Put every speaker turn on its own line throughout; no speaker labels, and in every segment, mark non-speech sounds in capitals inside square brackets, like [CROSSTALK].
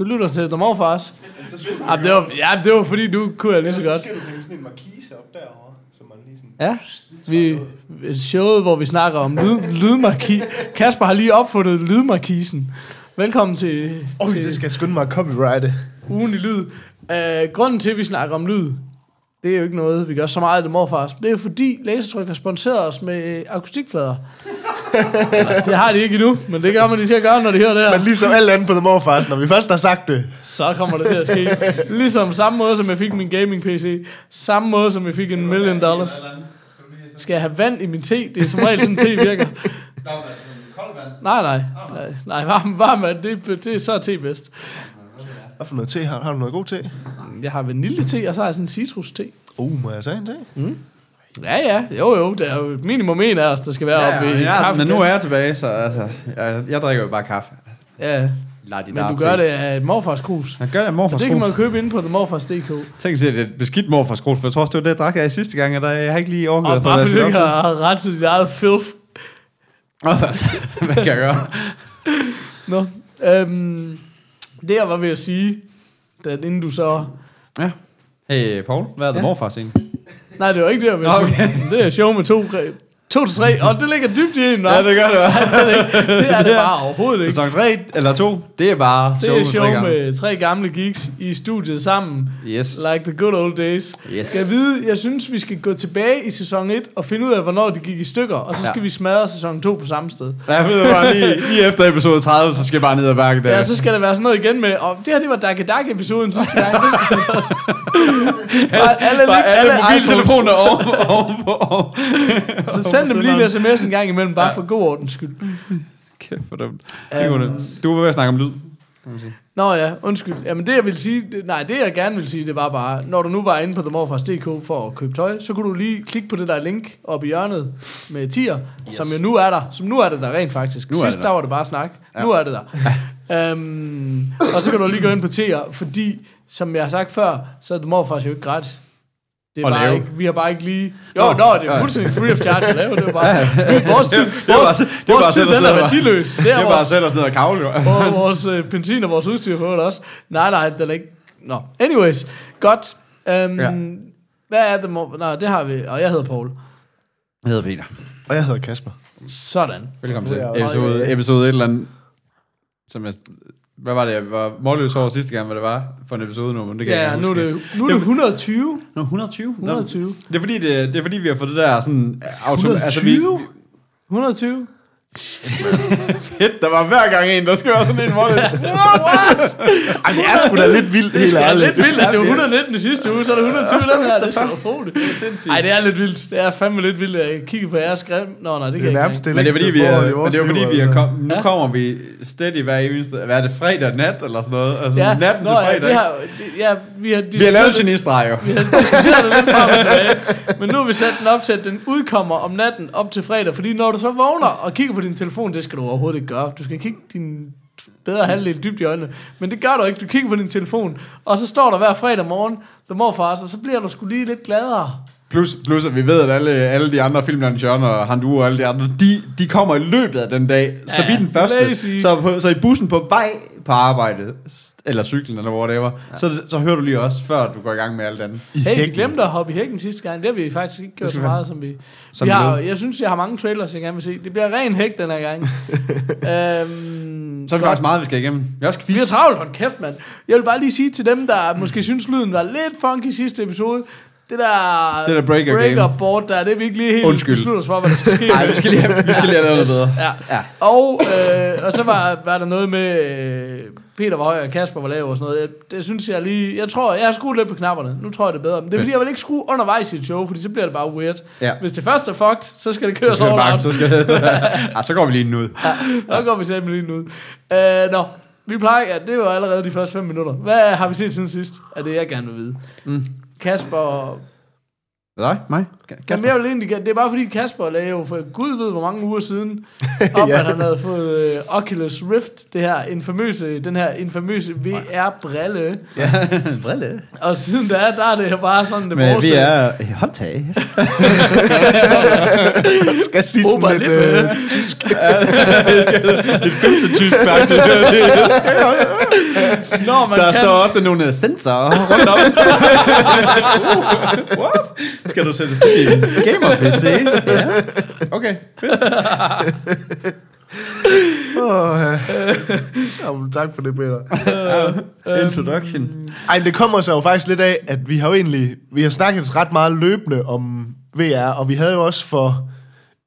du lytter til The Morfars. Jamen, det var, ja, det var fordi, du kunne jeg lige så
Så
godt.
skal du hænge sådan en markise op derovre, så man lige sådan...
Ja, vi, showet, hvor vi snakker om lyd, lydmarki. Kasper har lige opfundet lydmarkisen. Velkommen til,
Oj,
til
det skal jeg skynde mig at copyrighte.
ugen i lyd. Uh, grunden til, at vi snakker om lyd, det er jo ikke noget, vi gør så meget af det morfars. Det er jo fordi, Lasertryk har sponsoreret os med øh, akustikplader. [LAUGHS] det har de ikke endnu, men det kommer de til at gøre, når de hører det her.
Men ligesom alt andet på The Morfars, når vi først har sagt det,
Så kommer det til at ske. Ligesom samme måde, som jeg fik min gaming-PC. Samme måde, som jeg fik en million dollars. Skal jeg have vand i min te? Det er som regel sådan, te virker. Nej, nej. Nej, nej varm, varm vand, det, det, så er te bedst.
Hvad for noget te har, har du noget god te?
Jeg har vanilje-te, og så har jeg sådan en citrus-te.
Uh, må jeg tage en te?
Ja, ja. Jo, jo. Det er jo minimum en af os, der skal være
Ja,
oppe i
ja,
kaffe.
men nu er jeg tilbage, så altså, jeg, jeg drikker jo bare kaffe.
Ja, men du gør det af et morfars krus.
Jeg gør det af morfars
Det kan man
krus.
købe inde på themorfars.dk.
Tænk sig, at det er et beskidt morfars krus, for jeg tror også, det var det, jeg drak af sidste gang, og der, jeg har ikke lige overgået
Og bare fordi du ikke
op.
har ret til dit eget filth.
Åh, Hvad kan jeg gøre?
Nå, øhm, det jeg var ved at sige, da, inden du så...
Ja. Hey, Paul, hvad er det
Ja.
morfars egentlig?
Nej, det var ikke det, jeg ville
Nå,
sige. Det er show med to greb. To til tre, [LAUGHS] og det ligger dybt i en,
Ja, det gør det. hva'? [LAUGHS]
det er det bare overhovedet ikke.
Sæson 3 eller 2, det er bare
Det
show,
er show med tre gamle geeks i studiet sammen.
Yes.
Like the good old days.
Yes.
Jeg vide, jeg synes, vi skal gå tilbage i sæson 1 og finde ud af, hvornår det gik i stykker. Og så skal
Ja.
vi smadre sæson 2 på samme sted.
Ja, ved du hvad, lige, lige efter episode 30, så skal jeg bare ned ad bakken der.
Ja, så skal der være sådan noget igen med, og det her, det var Dark Dark episoden sidste gang. Det skal. [LAUGHS] Bare alle,
Bare alle,
alle
mobiltelefoner oven på, oven.
Send dem lige en sms en gang imellem, bare for god ordens skyld.
Kæft for dumt.
Øhm,
Du var ved at snakke om lyd.
Nå ja, undskyld. Jamen det jeg vil sige, det, nej det jeg gerne vil sige, det var bare, når du nu var inde på themorfars.dk for at købe tøj, så kunne du lige klikke på det der link oppe i hjørnet med tier, yes. som jo nu er der. Som nu er det der rent faktisk.
Nu er
Sidst
det der.
der var det bare snak. Ja. Nu er det der. [LAUGHS] øhm, og så kan du lige gå ind på tier, fordi som jeg har sagt før, så er themorfars jo ikke gratis. Det er
At
bare
lave.
ikke, vi har bare ikke lige... Jo,
Nå,
nå, det er fuldstændig free of charge at lave. Det er bare... Vores tid,
det er bare-
vores,
det bare
vores tid den er
og-
værdiløs. Det
Det
er
bare sætte os ned og kavle, jo. [LAUGHS]
og vores øh, benzin og vores udstyr for det også. Nej, nej, den er ikke... Nå, anyways. Godt. Um,
Ja.
Hvad er det? Må... Nej, det har vi. Og jeg hedder Paul.
Jeg hedder Peter.
Og jeg hedder Kasper.
Sådan.
Velkommen til episode, episode et eller andet, som jeg, hvad var det, jeg var målløs over sidste gang, hvad det var for en episode nummer, det kan jeg
Ja,
ikke
nu er det, nu er det 120.
Nå, 120?
120.
Det er fordi, det, det er fordi, vi har fået det der sådan... Auto, altså, vi,
120?
Shit, der var hver gang en, der skal være sådan en målløs. [LAUGHS]
Ej, det er sgu da lidt vildt, helt
Det er lidt vildt, at det var 119 i sidste uge, så er det 120 den her. Det er sgu da utroligt. Nej, det er lidt vildt. Det er fandme lidt vildt. Jeg kigger på jeres grim. Nå, nej, det kan
Det er
jeg ikke.
det
Men det er fordi, vi er, men det er fordi, vi er
altså.
kom, nu
Ja.
kommer vi steady hver eneste... Hvad er det, fredag nat eller sådan noget? Altså
Ja,
natten til fredag.
ja, vi har, det, ja, vi har,
vi har lavet en genistreg, jo.
Vi har diskuteret det lidt frem og tilbage. Men nu har vi sat den op til, at den udkommer om natten op til fredag. Fordi når du så vågner og kigger på din telefon, det skal du overhovedet ikke gøre. Du skal kigge din bedre halvdel dybt i øjnene. Men det gør du ikke. Du kigger på din telefon, og så står der hver fredag morgen, The Morfars, og så bliver du sgu lige lidt gladere.
Plus, plus at vi ved, at alle, alle de andre filmlancører og Handu og alle de andre, de, de kommer i løbet af den dag. Ja, så
Ja,
vi er den første.
lazy.
Så, på, så i bussen på vej på arbejde, eller cyklen, eller whatever, ja. så, så hører du lige også, før du går i gang med alt andet.
Hey, vi glemte at hoppe i hækken sidste gang. Det har vi faktisk ikke gjort
skal
så meget, som vi...
Som
vi har, jeg synes, jeg har mange trailers, jeg gerne vil se. Det bliver ren hæk den her gang. [LAUGHS] øhm,
Så er vi faktisk meget, vi skal igennem. Vi har også.
Vi har travlt, hold kæft, mand. Jeg vil bare lige sige til dem, der måske [CLEARS THROAT] synes, lyden var lidt funky i sidste episode. Det der,
Det der breaker
breaker
game.
board der, det er vi ikke lige helt
Undskyld.
besluttet os for, hvad der skal [LAUGHS] ske.
Nej, vi skal lige have, vi skal lige have lavet noget bedre.
Ja.
Ja.
Og, øh, og så var, var der noget med, øh, Peter var høj, og Kasper var lav og sådan noget. Jeg, det synes jeg lige, jeg tror, jeg har skruet lidt på knapperne. Nu tror jeg det er bedre. Men det er fordi, jeg vil ikke skrue undervejs i et show, fordi så bliver det bare weird.
Ja.
Hvis det først er fucked, så skal det
Så
køres
vi
over.
så, skal, [LAUGHS] ja, så går vi lige den ud.
Ja, går vi selv lige ud. Øh, nå, vi plejer, ja, det var allerede de første fem minutter. Hvad har vi set siden sidst? Er det, jeg gerne vil vide. Kasper...
Nej, mig?
Jamen, jeg vil egentlig, det er bare fordi Kasper lagde jo for Gud ved hvor mange uger siden, [LAUGHS] om
Ja.
at han havde fået uh, Oculus Rift, det her infamøse, den her infamøse VR-brille. [LAUGHS]
Brille.
Og siden da, der er det bare sådan, det
Men
vores-
vi er øh, håndtag. [LAUGHS]
skal sige
Ober
sådan lidt øh, tysk.
Det femte tysk faktisk.
Når man
Der
kan,
står også nogle øh, sensorer rundt om. Uh, What? Skal du sætte [LAUGHS] en gamer-PC? Ja. Okay.
Åh, ja. Jamen, tak for det, Peter.
Introduction.
Ej, men det kommer sig jo faktisk lidt af, at vi har jo egentlig, vi har snakket ret meget løbende om VR, og vi havde jo også for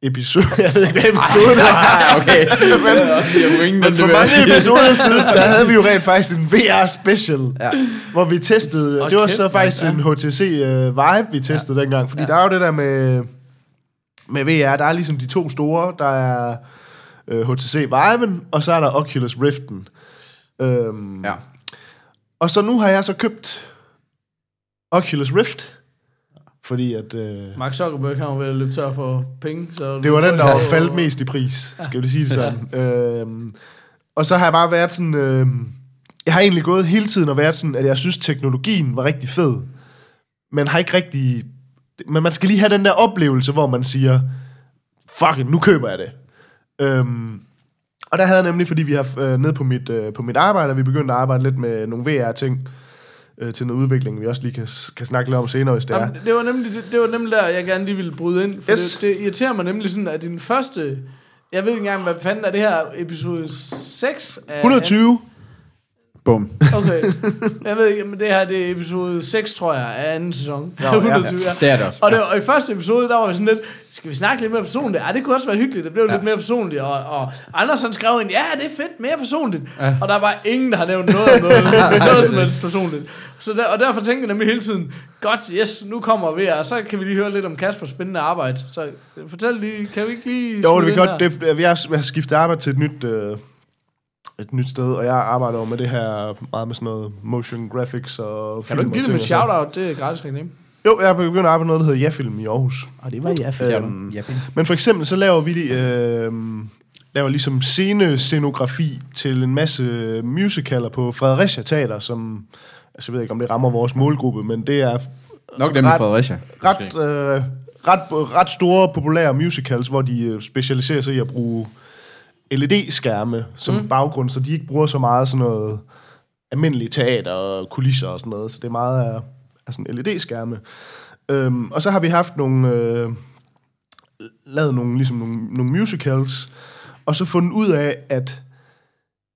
episode, [LAUGHS] jeg ved ikke, hvad episode det var,
okay. [LAUGHS] men,
men for mange episoder siden, der [LAUGHS] havde vi jo rent faktisk en VR special,
Ja.
hvor vi testede,
Åh,
det var
kæft,
så faktisk
mand,
en HTC uh, Vive, vi testede ja. dengang, fordi ja. der er jo det der med, med VR, der er ligesom de to store, der er uh, HTC Vive'en, og så er der Oculus Riften. Um,
Ja.
og så nu har jeg så købt Oculus Rift, fordi at... Øh,
Mark Zuckerberg har jo ved at løbe tør for penge. Så
det var den, der var faldt mest i pris, skal vi sige det sådan. øhm, og så har jeg bare været sådan... Øhm, jeg har egentlig gået hele tiden og været sådan, at jeg synes, teknologien var rigtig fed. Men har ikke rigtig... Men man skal lige have den der oplevelse, hvor man siger, fuck nu køber jeg det. Øhm, og der havde jeg nemlig, fordi vi har øh, nede på mit, øh, på mit arbejde, og vi begyndte at arbejde lidt med nogle VR-ting øh, til noget udvikling, vi også lige kan, kan snakke lidt om senere, hvis det er.
Jamen, det, var nemlig, det, det var nemlig der, jeg gerne lige ville bryde ind. For
yes.
det, det irriterer mig nemlig sådan, at din første... Jeg ved ikke engang, hvad fanden er det her episode 6? Af,
120.
Bum.
Okay. Jeg ved ikke, men det her det er episode 6, tror jeg, af anden sæson.
Nå, ja.
120, ja.
Det er det også.
Og, det, og i første episode, der var vi sådan lidt, skal vi snakke lidt mere personligt? Ja, det kunne også være hyggeligt, det blev ja. lidt mere personligt. Og, og Anders han skrev ind, ja, det er fedt, mere personligt. Ja. Og der var ingen, der har nævnt noget, noget, [LAUGHS] noget som helst personligt. Så der, og derfor tænkte jeg nemlig hele tiden, godt, yes, nu kommer vi, og så kan vi lige høre lidt om Kaspers spændende arbejde. Så fortæl lige, kan vi ikke lige...
Jo, det
ind
godt. Det, vi, har, vi har skiftet arbejde til et nyt, øh, et nyt sted, og jeg arbejder jo med det her meget med sådan noget motion graphics og
Kan du ikke give dem et shout-out? Det er gratis reklame.
Jo, jeg er begyndt at arbejde med noget, der hedder Ja-film i Aarhus.
Og det var ja,
Øhm, men for eksempel, så laver vi øh, laver ligesom scenescenografi til en masse musicaler på Fredericia Teater, som, altså jeg ved ikke, om det rammer vores målgruppe, men det er
Nok dem i
Ret-
Fredericia.
ret, øh, ret, ret store, populære musicals, hvor de øh, specialiserer sig i at bruge LED-skærme som mm. baggrund, så de ikke bruger så meget sådan noget almindelig teater og kulisser og sådan noget, så det er meget af, af sådan LED-skærme. Øhm, og så har vi haft nogle, øh, lavet nogle, ligesom nogle, nogle musicals, og så fundet ud af, at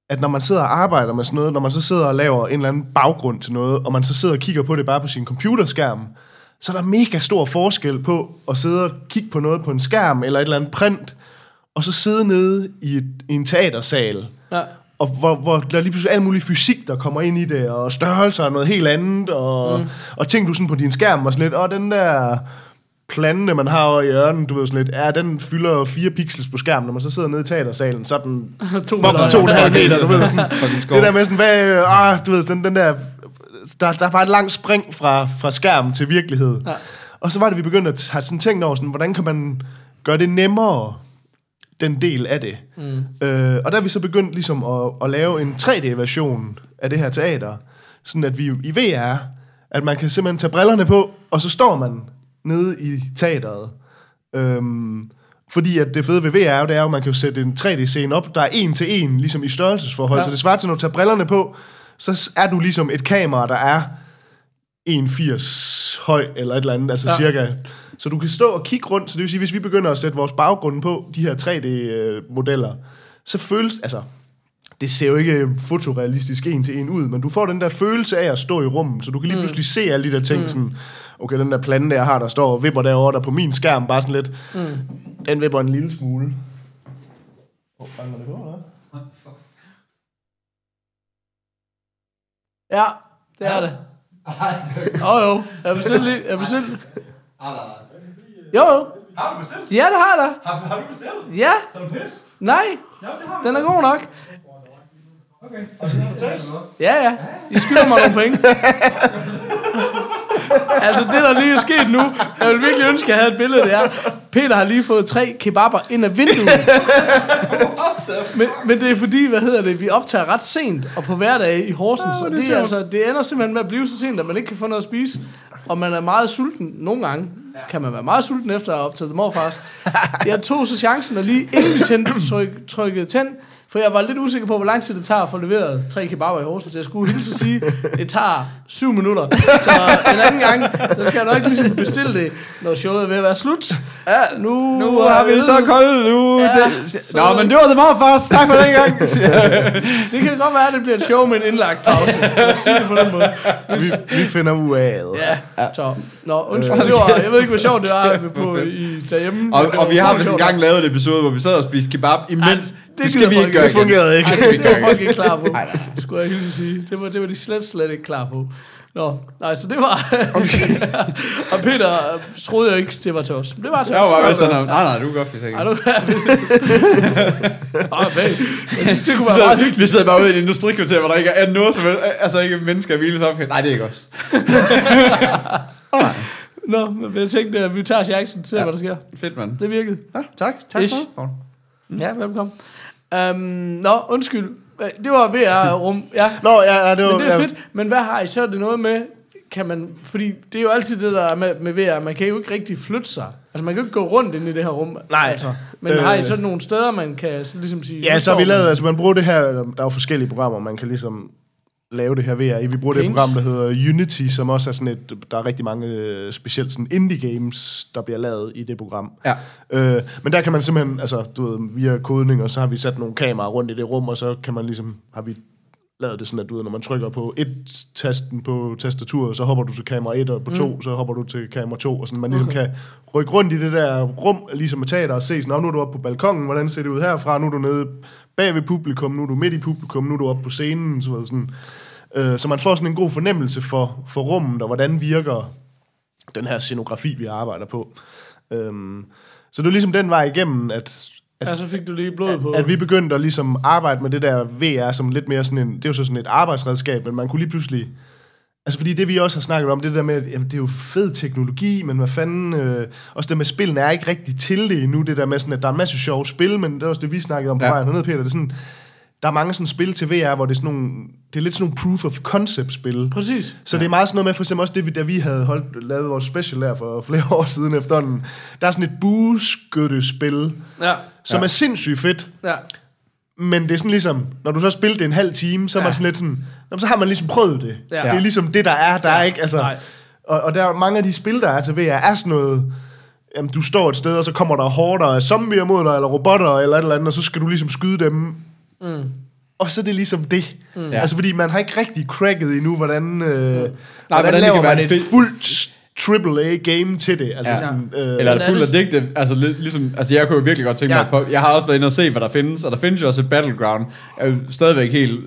at når man sidder og arbejder med sådan noget, når man så sidder og laver en eller anden baggrund til noget, og man så sidder og kigger på det bare på sin computerskærm, så er der mega stor forskel på at sidde og kigge på noget på en skærm eller et eller andet print, og så sidde nede i, et, i en teatersal,
Ja.
og hvor, hvor der er lige pludselig al mulig fysik, der kommer ind i det, og størrelser og noget helt andet, og, mm. og ting, du sådan på din skærm var sådan lidt, og den der plante, man har over i hjørnet, du ved sådan lidt, ja, den fylder 4 pixels på skærmen, når man så sidder nede i teatersalen, så er den [LAUGHS]
to
fucking
meter.
og du ved sådan, [LAUGHS] det der med sådan, hvad, ah, du ved, den, den der, der, der er bare et langt spring fra, fra skærm til virkelighed.
Ja.
Og så var det, vi begyndte at have sådan tænkt over, sådan, hvordan kan man gøre det nemmere, den del af det. Mm. Øh, og der er vi så begyndt ligesom at, at lave en 3D-version af det her teater, sådan at vi i VR, at man kan simpelthen tage brillerne på, og så står man nede i teateret. Øhm, fordi at det fede ved VR er jo, det er jo, at man kan jo sætte en 3D-scene op, der er en til en, ligesom i størrelsesforhold.
Ja.
Så det svarer til, når du tager brillerne på, så er du ligesom et kamera, der er 1,80 høj, eller et eller andet, altså
Ja.
ja. cirka. Så du kan stå og kigge rundt, så det vil sige, hvis vi begynder at sætte vores baggrunde på, de her 3D-modeller, så føles, altså, det ser jo ikke fotorealistisk en til en ud, men du får den der følelse af at stå i rummet, så du kan lige pludselig se alle de der ting, mm. sådan, okay, den der plante, jeg har, der står og vipper derovre, der på min skærm, bare sådan lidt, mm. den vipper en lille smule. Oh, det på, eller?
Ja, det er det. Jo, jo. Jeg bestilte lige. Jeg bestilte. Jo, jo.
Har du bestilt?
Ja, det har jeg da.
Har, har du bestilt?
Ja.
Så er du pis?
Nej.
Ja,
Den er god nok.
Okay. Og så har du betalt eller noget?
Ja, ja. I skylder mig nogle penge. [LAUGHS] altså det, der lige er sket nu, jeg vil virkelig ønske, at jeg havde et billede, det er, Peter har lige fået tre kebaber ind ad vinduet. [LAUGHS] men, men det er fordi, hvad hedder det, vi optager ret sent, og på hverdag i Horsens, og det, er altså, det ender simpelthen med at blive så sent, at man ikke kan få noget at spise, og man er meget sulten. Nogle gange kan man være meget sulten efter at have optaget morfars. Jeg tog så chancen og lige inden vi tændte, tryk, trykkede tænd, for jeg var lidt usikker på, hvor lang tid det tager at få leveret tre kebaber i Horsens. Jeg skulle hilse at sige, det tager syv minutter. Så en anden gang, der skal jeg nok ligesom bestille det, når showet er ved at være slut.
Ja,
Nu,
nu har vi så koldt nu.
Ja,
det,
så-
Nå, men det var det meget fast. Tak for den gang. [LAUGHS]
Det kan godt være, at det bliver et show med en indlagt pause. Lad os sige det på den måde.
Vi, vi finder ud af det.
Ja, så. Nå, undskyld, det var, jeg ved ikke, hvor sjovt det var på, i, derhjemme.
og, og vi har vist engang lavet et episode, hvor vi sad og spiste kebab imens.
det
det skal vi ikke gøre.
Det fungerede ikke.
Nej, det
var folk ikke klar på, skulle jeg hilse sige. Det var, det var de slet, slet ikke klar på. Nå, nej, så det var... Okay. [LAUGHS] og Peter øh, troede jeg ikke, det var til os. Det var til
Jeg
os.
var bare sådan, nej, nej, du er godt, hvis jeg
Ej,
ikke.
du [LAUGHS] Åh, man. Jeg synes, det kunne være meget hyggeligt.
Vi sidder bare ude i et industrikvarter, hvor der ikke er noget som altså ikke mennesker at hvile sig op. Nej, det er ikke os. [LAUGHS] Åh, nej.
Nå, men jeg tænkte, at vi tager chancen til, ja. hvad der sker.
Fedt, mand.
Det virkede.
Ja, tak. Tak
Ish.
for det.
Ja, velkommen. Um, nå, undskyld. Det var VR-rum. Ja, [LAUGHS]
Nå, ja, ja, det var...
men det er
ja,
fedt. Men hvad har I så? Er det noget med, kan man... Fordi det er jo altid det, der er med, med VR. Man kan jo ikke rigtig flytte sig. Altså, man kan jo ikke gå rundt ind i det her rum.
Nej.
Altså. Men
Øh.
har I sådan nogle steder, man kan så ligesom sige...
Ja, så har vi lavet, altså man bruger det her, der er jo forskellige programmer, man kan ligesom lave det her VR. Vi bruger det
Paint.
program, der hedder Unity, som også er sådan et, der er rigtig mange øh, specielt sådan indie games, der bliver lavet i det program.
Ja.
Øh, men der kan man simpelthen, altså du ved, via kodning, og så har vi sat nogle kameraer rundt i det rum, og så kan man ligesom, har vi lavet det sådan, at du ved, når man trykker på et tasten på tastaturet, så hopper du til kamera 1, og på 2, mm. så hopper du til kamera 2, og sådan, man ligesom kan rykke rundt i det der rum, ligesom med teater, og se sådan, "Nå, nu er du oppe på balkongen, hvordan ser det ud herfra, nu er du nede bag ved publikum, nu er du midt i publikum, nu er du oppe på scenen, så, sådan. Øh, så man får sådan en god fornemmelse for, for rummet, og hvordan virker den her scenografi, vi arbejder på. Øhm, så det er ligesom den vej igennem, at, at
Ja, så fik du lige blod på.
at vi begyndte at ligesom arbejde med det der VR som lidt mere sådan en, det er jo så sådan et arbejdsredskab, men man kunne lige pludselig, altså fordi det vi også har snakket om, det der med, at jamen, det er jo fed teknologi, men hvad fanden, øh, også det med spillene er ikke rigtig til det endnu, det der med sådan, at der er en masse sjove spil, men det er også det, vi snakkede om på
Ja.
ja. vejen hernede, Peter, det er sådan, der er mange sådan spil til VR, hvor det er sådan nogle, det er lidt sådan nogle proof of concept spil.
Præcis.
Så det er meget sådan noget med, for eksempel også det, vi- da vi havde holdt, lavet vores special der for flere [LAUGHS] år siden efterhånden. Der er sådan et bueskyttespil,
Ja,
som ja. er sindssygt fedt,
ja.
Men det er sådan ligesom, når du så har spillet det en halv time, så er
Ja.
man sådan lidt sådan, "Nå, så har man ligesom prøvet det.
Ja.
Det er ligesom det, der er. Der er ikke, altså,
Nej.
og, og der er mange af de spil, der er til VR, er sådan noget, jamen, du står et sted, og så kommer der horder af zombier mod dig, eller robotter, eller et eller andet, og så skal du ligesom skyde dem. Mm. Og så er det ligesom det. Mm. Altså, fordi man har ikke rigtig cracket endnu, hvordan, øh, hvordan,
hvordan
hvordan
det
laver
kan være
man
et
et
fedt-
fuldt AAA-game til det. Altså,
Ja.
sådan, øh,
Eller er det fuldt
det-
addictive? Altså, ligesom, altså, jeg kunne jo virkelig godt tænke
Ja.
mig, på, jeg har også været inde og se, hvad der findes, og der findes jo også et Battleground. Jeg er jo stadigvæk helt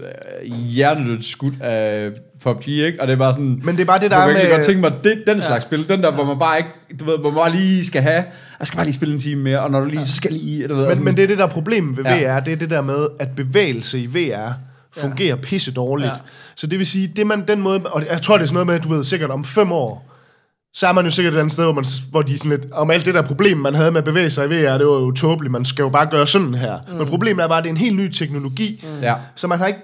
øh, hjernedødt skudt af PUBG, ikke? Og det er bare sådan...
Men det er bare det, der
jeg
er
kunne virkelig
med-
godt tænke mig, det, den slags spil, den der, hvor man bare ikke, du ved, hvor man bare lige skal have, jeg skal bare lige spille en time mere, og når du lige, så skal jeg lige, du ved,
Men, men det er det, der er problemet ved
Ja.
VR, det er det der med, at bevægelse i VR fungerer pisse dårligt.
Ja.
Så det vil sige, det man, den måde, og jeg tror, det er sådan noget med, at du ved, sikkert om fem år, så er man jo sikkert et andet sted, hvor, man, hvor de er sådan lidt, om alt det der problem, man havde med at bevæge sig i VR, det var jo tåbeligt, man skal jo bare gøre sådan her. Mm. Men problemet er bare, at det er en helt ny teknologi, mm.
Ja.
så man har ikke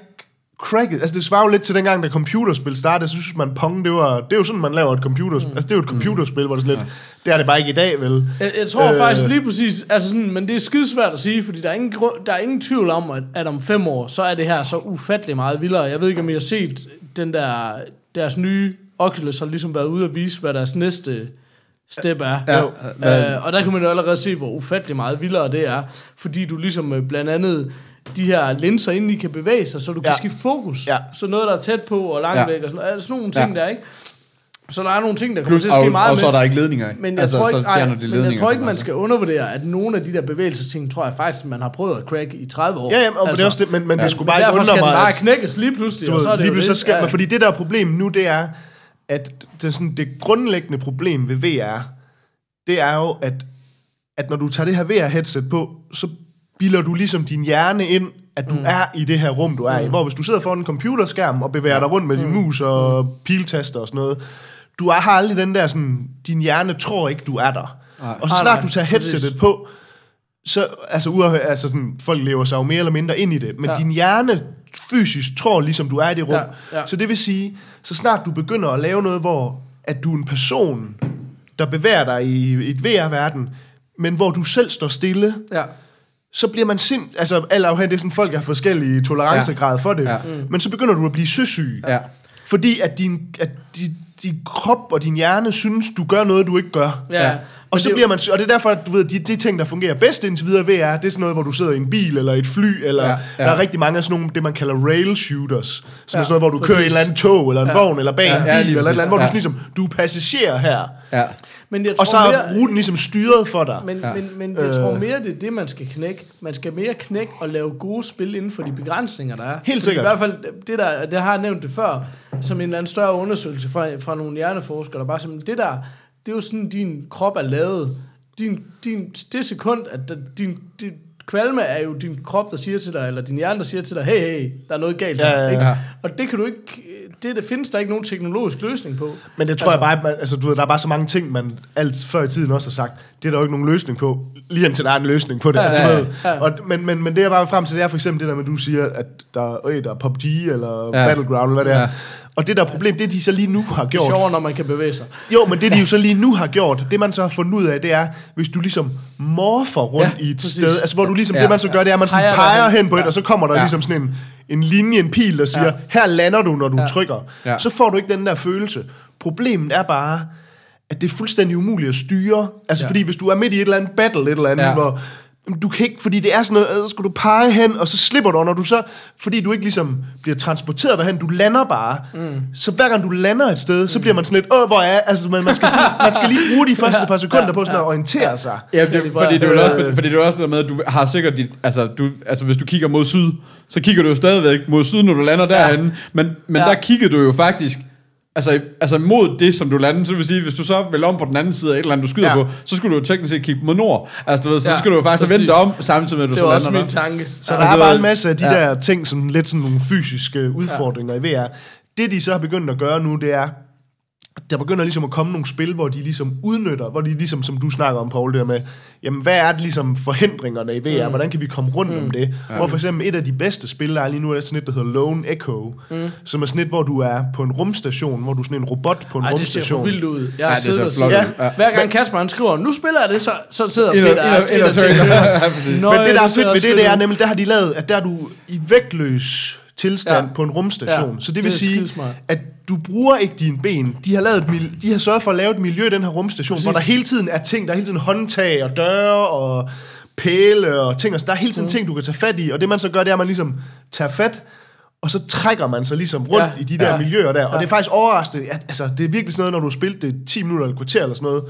cracket, altså det svarer jo lidt til dengang, da computerspil startede, så synes man, Pong, det, var, det er jo sådan, man laver et computerspil, mm. altså det er jo et computerspil, hvor det er sådan lidt, det er det bare ikke i dag, vel?
Jeg, jeg tror øh, faktisk lige præcis, altså sådan, men det er skidesvært at sige, fordi der er ingen, der er ingen tvivl om, at, at om fem år, så er det her så ufattelig meget vildere. Jeg ved ikke, om I har set den der, deres nye Oculus har ligesom været ude at vise, hvad deres næste step er.
Ja,
Jo. Øh, og der kan man jo allerede se, hvor ufattelig meget vildere det er, fordi du ligesom øh, blandt andet de her linser inden de kan bevæge sig, så du kan
Ja.
skifte fokus.
Ja.
Så noget, der er tæt på og langt
Ja.
væk, og sådan, altså sådan nogle ting
Ja.
der, ikke? Så der er nogle ting, der kommer
Plus,
til at ske
og,
meget
og
med.
så er der ikke ledninger i.
Men jeg,
altså,
tror ikke, ej,
de
men jeg tror ikke, man skal undervurdere, at nogle af de der bevægelsesting, tror jeg faktisk, man har prøvet at crack i 30 år.
Ja, ja, og altså, det er også det, men, men ja. det skulle bare ikke
derfor
undre
skal den
mig,
bare knækkes lige pludselig,
Du
og så er det
lige
jo
pludselig
det.
så skal man, fordi det der er problemet nu, det er, at det, sådan, det grundlæggende problem ved VR, det er jo, at, at når du tager det her VR-headset på, så bilder du ligesom din hjerne ind, at du mm. er i det her rum, du er mm. i. Hvor hvis du sidder foran en computerskærm og bevæger dig rundt med din mus og piltaster og sådan noget, du er, har aldrig den der sådan, din hjerne tror ikke, du er der.
Nej.
Og så snart du tager headsetet på, så, altså, uaf, altså sådan, folk lever sig jo mere eller mindre ind i det, men
ja.
din hjerne fysisk tror ligesom, du er i det rum.
Ja, ja.
Så det vil sige, så snart du begynder at lave noget, hvor at du er en person, der bevæger dig i et VR-verden, men hvor du selv står stille,
Ja.
så bliver man sind... Altså, alt afhængigt, det er sådan, folk har forskellige tolerancegrad for det.
Ja.
Mm. Men så begynder du at blive søsyg.
Ja.
Fordi at din, at din, din krop og din hjerne synes, du gør noget, du ikke gør.
Ja.
Ja.
Og så
det er
bliver man, og det er derfor, at du ved, de, de ting, der fungerer bedst indtil videre ved, er, det er sådan noget, hvor du sidder i en bil, eller et fly, eller
Ja,
ja, der er rigtig mange af sådan nogle, det man kalder rail shooters, som ja, er sådan noget, hvor du
præcis.
kører i et eller andet tog, eller en ja. vogn, eller bag
Ja,
en bil,
ja,
eller et eller andet, hvor du
Ja.
sådan ligesom, du er passager her,
Ja.
Men jeg tror
og så er
mere,
ruten ligesom styret for dig.
Men,
Ja.
men, men jeg tror mere, det er det, man skal knække. Man skal mere knække og lave gode spil inden for de begrænsninger, der er. Fordi
sikkert.
I hvert fald, det der, det har jeg nævnt det før, som en eller anden større undersøgelse fra, fra nogle hjerneforskere, der bare simpelthen, det der, det er jo sådan, din krop er lavet. Din, din, det sekund, at din, din kvalme er jo din krop, der siger til dig, eller din hjerne, der siger til dig, hey, hey, der er noget galt
Ja, ja, ja.
Ikke? Og det kan du ikke, det, det findes der ikke nogen teknologisk løsning på.
Men det tror altså, jeg bare, man, altså du ved, der er bare så mange ting, man alt før i tiden også har sagt, det er der jo ikke nogen løsning på, lige indtil der er en løsning på det.
Ja,
altså, du
ja,
ved,
ja.
og, men, men, men det jeg bare vil frem til, det er for eksempel det der med, du siger, at der, øh, der er PUBG eller
Ja.
Battleground, eller hvad det er.
Ja.
Og det der problem, det de så lige nu har
Det er
gjort,
sjovere, når man kan bevæge sig.
jo, men det de jo så lige nu har gjort, det man så har fundet ud af, det er, hvis du ligesom morfer rundt
Ja,
i et
præcis.
sted, altså hvor du ligesom,
Ja.
det man så gør, det er, at man sådan
Peger
hen på et,
Ja.
og så kommer der
ja.
ligesom sådan en, en linje, en pil, der siger,
Ja.
her lander du, når du
Ja.
trykker.
Ja.
Så får du ikke den der følelse. Problemet er bare, at det er fuldstændig umuligt at styre. Altså
Ja.
fordi hvis du er midt i et eller andet battle, et eller andet,
Ja.
hvor du kan ikke, fordi det er sådan noget, så skal du pege hen, og så slipper du, og når du så, fordi du ikke ligesom bliver transporteret derhen, du lander bare. Mm. Så hver gang du lander et sted, så bliver man sådan lidt, åh, hvor er, altså man, man, skal, sådan, man skal lige bruge de [LAUGHS] første par sekunder på sådan at orientere sig.
Ja, det, fordi det er også, fordi det er også noget med, at du har sikkert dit, altså, du, altså hvis du kigger mod syd, så kigger du jo stadigvæk mod syd, når du lander derhenne, men, men
Ja.
der kiggede du jo faktisk, altså, altså mod det, som du landede, så det vil sige, hvis du så vil om på den anden side af et eller andet, du skyder ja. På, så skulle du jo teknisk set kigge mod nord. Altså, du ved, så
Ja,
skal du jo faktisk
præcis.
vente om, samtidig med, at du
Det
så
var også
lander
min
der.
tanke.
Så
Ja.
der er
Altså,
bare en masse af de ja. der ting, som lidt sådan nogle fysiske udfordringer ja. i VR. Det de så har begyndt at gøre nu, det er, der begynder ligesom at komme nogle spil, hvor de ligesom udnytter, hvor de ligesom, som du snakker om, Paul, det der med, jamen hvad er det ligesom forhindringerne i VR? Mm. Hvordan kan vi komme rundt mm. om det? Ja. Hvor for eksempel et af de bedste spil, der er lige nu, er sådan et, der hedder Lone Echo, mm. som er sådan et, hvor du er på en rumstation, hvor du er sådan en robot på en
Ej, det ser
rumstation.
for vildt ud. Jeg
Ja,
har
det ser
og
flot
set.
ud. Ja.
Hver gang Kasper han skriver, nu spiller jeg det, så, så sidder
og-
Peter
og-. [LAUGHS] Ja.
Nå,
Men det, der er
det
fedt ved det, det er nemlig, der har de lavet, at der er du i vægtløs tilstand
Ja.
på en rumstation.
Ja,
Så det
det
vil
er
sige, at du bruger ikke dine ben. De har, lavet et, de har sørget for at lave et miljø i den her rumstation,
Præcis.
hvor der hele tiden er ting. Der er hele tiden håndtag og døre og pæle og ting. Altså, der er hele tiden mm. ting, du kan tage fat i. Og det man så gør, det er, at man ligesom tager fat, og så trækker man sig ligesom rundt
Ja.
i de der
ja.
miljøer der. Og
Ja.
det er faktisk overraskende. At, altså, det er virkelig sådan noget, når du har spillet det 10 minutter eller et kvarter eller sådan noget.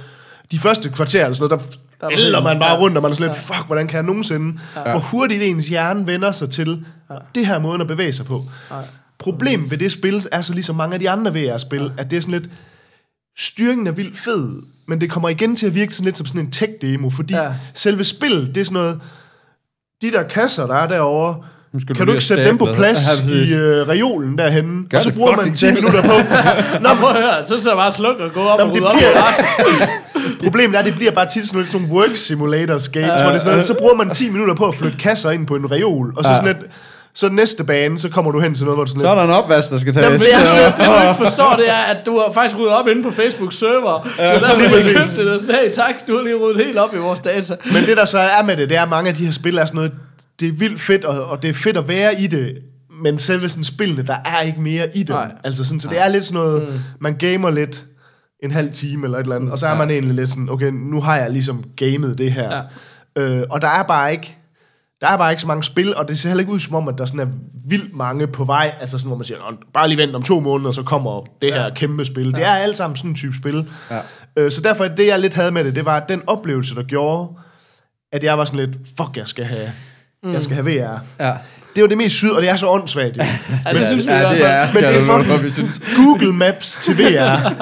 De første kvarter eller sådan noget, der,
Der er
vælter
du
man bare
ja.
rundt, og man er sådan lidt, fuck, hvordan kan jeg nogensinde? Ja. Hvor hurtigt ens hjerne vender sig til det her måden at bevæge sig på. Problemet ved det spil er så ligesom mange af de andre VR-spil, at det er sådan lidt, styringen er vildt fed, men det kommer igen til at virke sådan lidt som sådan en tech-demo, fordi
Ja.
ja. selve spillet, det er sådan noget, de der kasser, der er derovre,
skal du
kan
lige
du ikke sætte dem på plads
Ja,
i øh, reolen derhenne,
Gør
og så bruger man
fucking
10
selv.
minutter på. [LAUGHS]
Nå, prøv at høre, så skal jeg bare slukke og gå op
Nå,
og
men det
rydde op
bliver-. Problemet er, at det bliver bare tit sådan, lidt sådan nogle work simulators games, hvor det er sådan noget, så bruger man 10 minutter på at flytte kasser ind på en reol, og så
Ja.
sådan lidt, så næste bane, så kommer du hen til noget, hvor du sådan
Så er der en opvask, der skal tages.
Jamen,
Det, jeg
Ja.
synes, det du ikke forstår, det er, at du har faktisk ryddet op inde på Facebook server. det er derfor,
lige præcis.
det. Og sådan, hey, tak, du har lige ryddet helt op i vores data.
Men det der så er med det, det er, at mange af de her spil er sådan noget, det er vildt fedt, og, og det er fedt at være i det, men selve sådan spillene, der er ikke mere i.
Nej.
Altså sådan, så det er lidt sådan noget, mm. man gamer lidt en halv time eller et eller andet, og så er man egentlig lidt sådan, okay, nu har jeg ligesom gamet det her. Ja. Øh, og der er bare ikke, der er bare ikke så mange spil, og det ser heller ikke ud som om, at der sådan er vildt mange på vej, altså sådan, hvor man siger, "Nå, bare lige vent om to måneder, så kommer det her kæmpe spil. Det er alt sammen sådan en type spil.
Ja.
Øh, så derfor, det jeg lidt havde med det, det var den oplevelse, der gjorde, at jeg var sådan lidt, fuck, jeg skal have, mm. jeg skal have VR.
Ja.
Det var det mest syd, og det er så åndssvagt. Jo.
Ja, det synes vi
ja, det er.
Men det er fucking-
for, vi synes.
Google Maps til VR.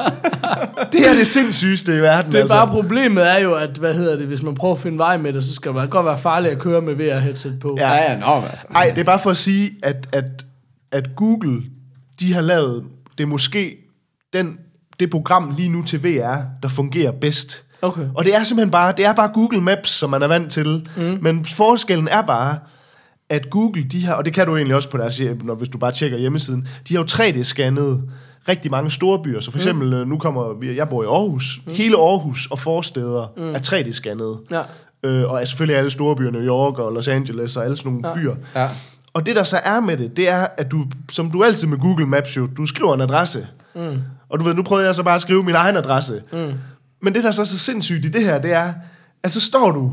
det er det sindssygeste i verden.
Det er
altså.
bare problemet er jo, at hvad hedder det, hvis man prøver at finde vej med det, så skal det være- godt være farligt at køre med VR-headset på.
Ja.
Ja, nå, men altså.
Ej, det er bare for at sige, at, at, at Google, de har lavet, det er måske den det program lige nu til VR, der fungerer bedst.
Okay.
Og det er simpelthen bare, det er bare Google Maps, som man er vant til. Mm. Men forskellen er bare, at Google, de har, og det kan du egentlig også på deres, når, hvis du bare tjekker hjemmesiden, de har jo 3D-scannet rigtig mange store byer. Så for eksempel, mm. nu kommer, vi- jeg bor i Aarhus. Mm. Hele Aarhus og forsteder mm. er 3D-scannet.
Ja.
Øh, og er selvfølgelig alle store byer, New York og Los Angeles og alle sådan nogle ja. byer.
Ja.
Og det der så er med det, det er, at du, som du altid med Google Maps jo, du skriver en adresse. Mm. Og du ved, nu prøvede jeg så bare at skrive min egen adresse. Mm. Men det der så er så sindssygt i det her, det er, at så står du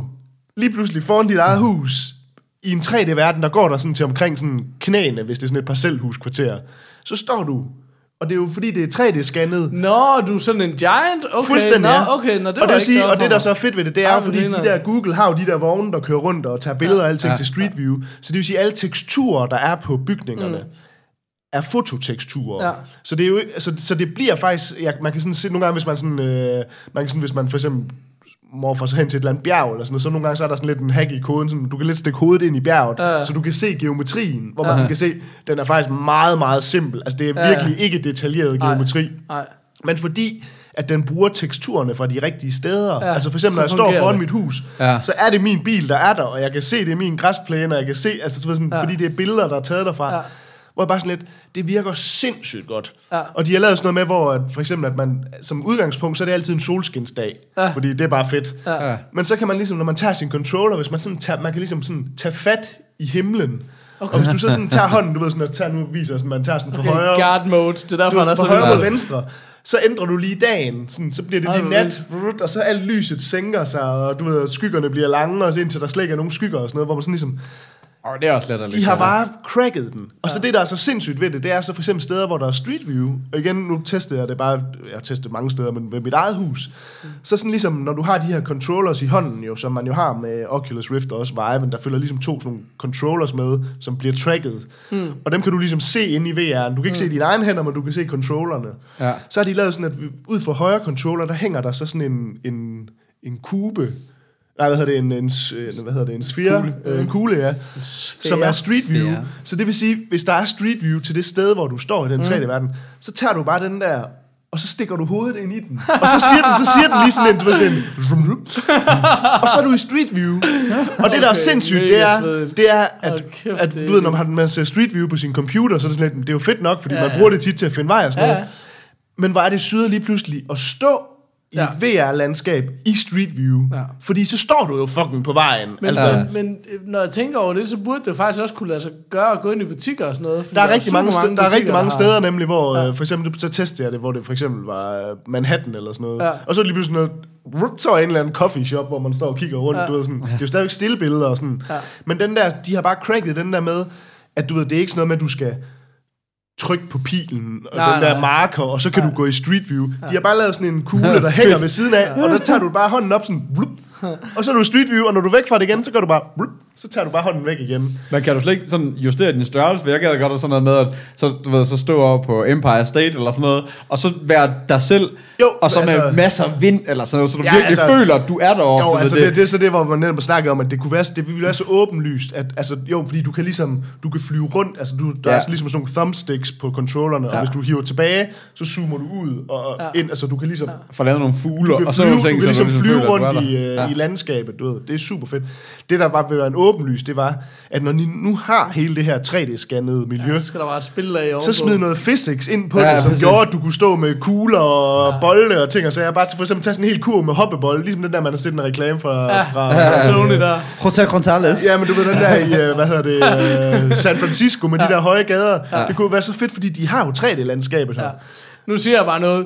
lige pludselig foran dit eget hus, i en 3D-verden, der går der sådan til omkring sådan knæene, hvis det er sådan et parcelhuskvarter. Så står du, og det er jo fordi, det er 3D-scannet,
Nå, du er sådan en giant? Okay,
Fuldstændig,
nå,
ja.
okay, nå, det
og det, vil sige, og det, der så er fedt ved det, det er
Ej,
fordi de
griner.
der Google har jo de der vogne, der kører rundt og tager billeder og alting
Ja.
til Street View. Så det vil sige, at alle teksturer, der er på bygningerne, mm. er fototeksturer.
Ja.
Så det er jo så, så det bliver faktisk, ja, man kan sådan se nogle gange, hvis man sådan, øh, man kan sådan, hvis man for eksempel morfer sig hen til et eller andet bjerg, eller sådan noget, så nogle gange så er der sådan lidt en hack i koden, sådan, du kan lidt stikke hovedet ind i bjerget,
ja.
så du kan se geometrien, hvor man sådan kan se, den er faktisk meget, meget simpel. Altså det er virkelig ikke detaljeret geometri.
Nej.
Men fordi, at den bruger teksturerne fra de rigtige steder.
Ja,
altså for eksempel, når jeg står foran
det.
mit hus,
Ja.
så er det min bil, der er der, og jeg kan se, det er min græsplæne, og jeg kan se, altså sådan,
ja.
fordi det er billeder, der er taget derfra.
Ja.
Hvor jeg bare sådan lidt, det virker sindssygt godt.
Ja.
Og de har lavet sådan noget med, hvor at for eksempel, at man som udgangspunkt, så er det altid en solskinsdag.
Ja.
Fordi det er bare fedt.
Ja.
Ja.
Men så kan man ligesom, når man tager sin controller, hvis man sådan tager, man kan ligesom sådan tage fat i himlen. Okay. Og hvis du så sådan tager hånden, du ved sådan, at tager, nu viser sådan, man tager sådan fra
Okay,
højre,
guard mode, det er derfor,
du ved,
er
fra
så
højre mod venstre, så ændrer du lige dagen, sådan, så bliver det lige nat, og så alt lyset sænker sig, og du ved, skyggerne bliver lange, og så indtil der slet ikke er nogen skygger og sådan noget, hvor man sådan ligesom,
Og det er også lidt
de har bare cracket den. Og så det, der er så sindssygt ved det, det er så for eksempel steder, hvor der er street view. Og igen, nu testede jeg det bare, jeg har testet mange steder, men ved mit eget hus. Så sådan ligesom, når du har de her controllers i hånden jo, som man jo har med Oculus Rift og også Vive, der følger ligesom to sådan controllers med, som bliver tracket. Mm. Og dem kan du ligesom se inde i VR'en. Du kan ikke se dine egne hænder, men du kan se controllerne.
Ja.
Så har de lavet sådan, at ud for højre controller, der hænger der så sådan en, en, en kube, Nej, hvad hedder det? En, en, øh, hvad hedder det? En sfære? Kugle. Øh, en kugle, ja. Som er street view.
Sfære.
Så det vil sige, hvis der er street view til det sted, hvor du står i den 3D-verden, så tager du bare den der, og så stikker du hovedet ind i den. Og så siger den, så siger den lige sådan en, du ved, sådan en og så er du i street view. Og det, der er sindssygt, det er, det er at, at du ved, når man, man ser street view på sin computer, så er det sådan lidt, det er jo fedt nok, fordi
Ja,
man bruger det tit til at finde vej og sådan noget. Men hvor er det syret lige pludselig at stå i
Ja.
et VR-landskab i Street View.
Ja.
Fordi så står du jo fucking på vejen.
Men,
altså,
altså, men øh, når jeg tænker over det, så burde det faktisk også kunne lade sig gøre at gå ind i butikker og sådan noget.
der er,
jo
rigtig mange, steder, der er rigtig mange
der
steder nemlig, hvor
Ja.
ja. for eksempel, så testede jeg det, hvor det for eksempel var øh, Manhattan eller sådan noget.
Ja.
Og så lige pludselig noget, så var en eller anden coffee shop, hvor man står og kigger rundt.
Ja.
Ja. Du ved, sådan, det er jo stadigvæk stille billeder og sådan.
Ja.
Men den der, de har bare cracket den der med, at du ved, det er ikke sådan noget med, at du skal trykke på pilen og
Nej,
den der
nej.
marker, og så kan
Ja.
du gå i Street View. De har bare lavet sådan en kugle, der hænger ved siden af, og der tager du bare hånden op sådan, blup, og så er du i Street View, og når du er væk fra det igen, så gør du bare, blup, så tager du bare hånden væk igen.
Men kan du slet ikke sådan justere din størrelse? For jeg gad godt sådan noget med, at så, du ved, så stå over på Empire State eller sådan noget, og så være dig selv,
Jo,
og så med
altså-
masser af vind eller sådan noget, så du
Ja,
virkelig
altså-
føler, at du er deroppe.
Jo, altså det, det er så det, hvor man netop snakkede om, at det kunne være, det ville være så åbenlyst, at altså, jo, fordi du kan ligesom, du kan flyve rundt, altså du, der
Ja.
er ligesom sådan nogle thumbsticks på controllerne. Ja. og hvis du hiver tilbage, så zoomer du ud og
Ja.
ind, altså du kan ligesom, ja.
Få lavet nogle fugle
du
og ting,
du kan
så
ligesom
du
flyve rundt i,
der.
øh, i landskabet, du ved, det er super fedt. Det, der bare vil være en åbenlys, det var, at når ni nu har hele det her 3D-scannede miljø,
har. Så skal der bare et spil af
så smid noget physics ind på
Ja,
ja, det, som
præcis.
gjorde, at du kunne stå med kugler og ja. bolde og ting, og så jeg bare til for eksempel tage sådan en hel kur med hoppebold, ligesom den der, man har set en reklame fra,
Ja.
fra,
Ja, Sony der.
José González.
Ja, men du ved, den der i, øh, hvad hedder det, [LAUGHS] øh, San Francisco med ja. de der høje gader, ja. det kunne være så fedt, fordi de har jo 3D-landskabet her.
Ja.
Ja.
Nu siger jeg bare noget.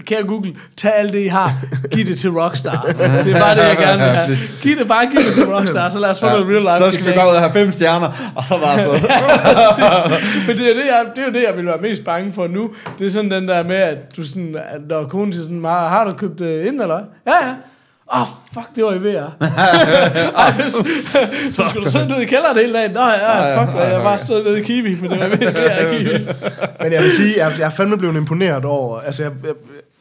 Kære Google, tag alt det, I har. Giv det til Rockstar. [LAUGHS] Det er bare det, jeg gerne vil have. Giv det bare, giv det til Rockstar, så lad os få noget real life
så skal vi gå ud og have fem stjerner, og så bare så. [LAUGHS]
Men det er, det, jeg, det er jo det, jeg vil være mest bange for nu. Det er sådan den der med, at du sådan, at når konen siger sådan, har, har du købt det ind, eller? Ja, ja. Åh, oh, fuck, det var i VR. [LAUGHS] Ej, hvis, så skulle du sidde nede i kælderen hele dagen. Nå ja, fuck, jeg har bare stået nede i Kiwi, men det var ved VR i Kiwi.
Men jeg vil sige, jeg, jeg er fandme blevet imponeret over, altså jeg, jeg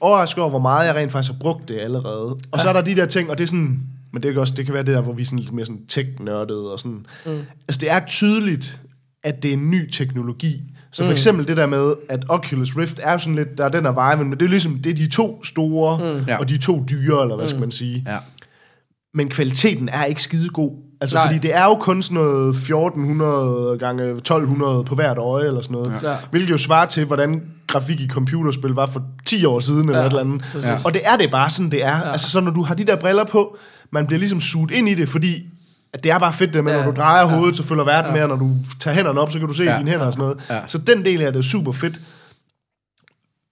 overrasket over, hvor meget jeg rent faktisk har brugt det allerede. Og så er der de der ting, og det er sådan, men det kan også, det kan være det der, hvor vi er sådan lidt mere sådan tech-nørdede og sådan. Mm. Altså det er tydeligt, at det er en ny teknologi, Så for eksempel det der med, at Oculus Rift er sådan lidt, der er den her vibe, men det er ligesom, det er de to store, mm.
Ja.
og de to dyre, eller hvad skal man sige.
Ja.
Men kvaliteten er ikke skide god. Altså,
Nej.
fordi det er jo kun sådan noget 1400 gange 1200 på hvert øje, eller sådan noget.
Ja.
Hvilket jo svarer til, hvordan grafik i computerspil var for 10 år siden, eller
Ja,
et eller andet.
Ja.
Og det er det bare sådan, det er. Ja. Altså, så når du har de der briller på, man bliver ligesom suget ind i det, fordi at det er bare fedt det med,
Ja.
når du drejer hovedet, så følger verden med, og når du tager hænderne op, så kan du se
Ja.
ja. dine hænder og sådan noget.
Ja.
Så den del af det er super fedt.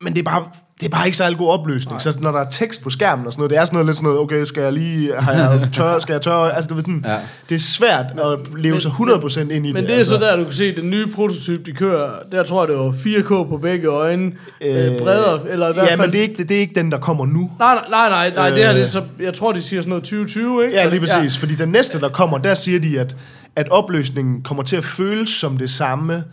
Men det er bare, det er bare ikke særlig god opløsning. Nej. Så når der er tekst på skærmen og sådan noget, det er sådan noget lidt sådan noget, okay, skal jeg lige, har jeg [LAUGHS] tør, skal jeg tørre? Altså, det er, sådan,
Ja.
det er svært at leve sig 100% ind i det.
Men det er
altså.
så der, du kan se, den nye prototype, de kører, der tror jeg, det var 4K på begge øjne, øh,
Øh,
bredere, eller i hvert
Ja,
fald...
men det er, ikke, det, det er ikke den, der kommer nu.
Nej, nej, nej, nej, nej det her,
Øh.
det er så, jeg tror, de siger sådan noget 2020, ikke?
Ja, lige præcis. Ja. Fordi den næste, der kommer, der siger de, at, at opløsningen kommer til at føles som det samme.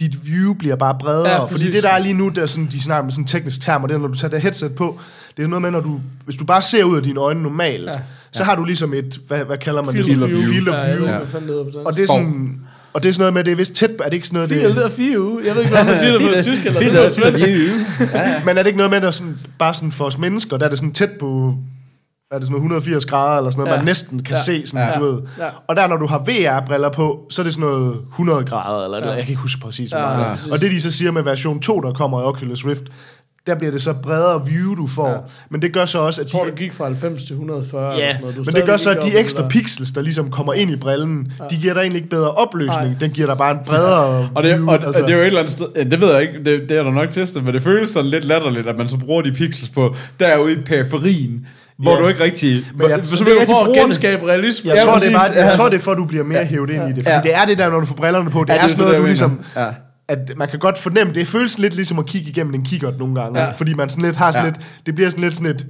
Dit view bliver bare bredere.
Ja,
Ja,
præcis.
fordi det, der er lige nu, der er sådan, de snakker med sådan en teknisk term, og det er, når du tager det headset på, det er noget med, når du, hvis du bare ser ud af dine øjne normalt,
Ja.
ja. så har du ligesom et, hvad, hvad kalder man
Field
det?
of view.
Field of
Ja,
view.
på dansk.
Og det er sådan... Og det er sådan noget med, det er vist tæt, er det ikke sådan noget,
Field
det,
of view. Jeg ved ikke, hvordan man siger det på tysk eller det på svensk.
men er det ikke noget med, der sådan, bare sådan for os mennesker, der er det sådan tæt på, er det sådan noget 180 grader, eller sådan noget,
Ja.
man næsten kan
Ja.
se, sådan,
Ja.
du ved.
Ja.
Og der, når du har VR-briller på, så er det sådan noget 100 grader, eller
Ja.
ja. jeg kan ikke huske præcis, hvor
Ja,
meget.
Ja, præcis.
og det, de så siger med version 2, der kommer i Oculus Rift, der bliver det så bredere view, du får.
Ja.
Ja. Men det gør så også, at
Jeg tror,
de,
det gik fra 90 til 140. eller
Ja,
sådan noget. Du
men det gør så, at de ekstra
der.
pixels, der ligesom kommer ind i brillen, de giver dig egentlig ikke bedre opløsning.
Nej.
Den giver dig bare en bredere
Og det,
view.
og, altså. det er jo et eller andet sted, ja, det ved jeg ikke, det, det er der nok testet, men det føles sådan lidt latterligt, at man så bruger de pixels på derude i periferien, hvor
Ja.
du ikke rigtig...
Men jeg-
så
det
jeg
er for at genskabe realisme.
Jeg,
Ja,
tror, det er bare, jeg
ja.
tror, det er for, at du bliver mere hævet ind i det. Fordi
Ja.
det er det der, når du får brillerne på. Det
Ja,
er, sådan
så
noget, du ligesom...
Ja.
At man kan godt fornemme, det føles lidt ligesom at kigge igennem en kikkert nogle gange.
Ja.
Ja. Fordi man sådan lidt har sådan
Ja.
lidt... Det bliver sådan lidt sådan et...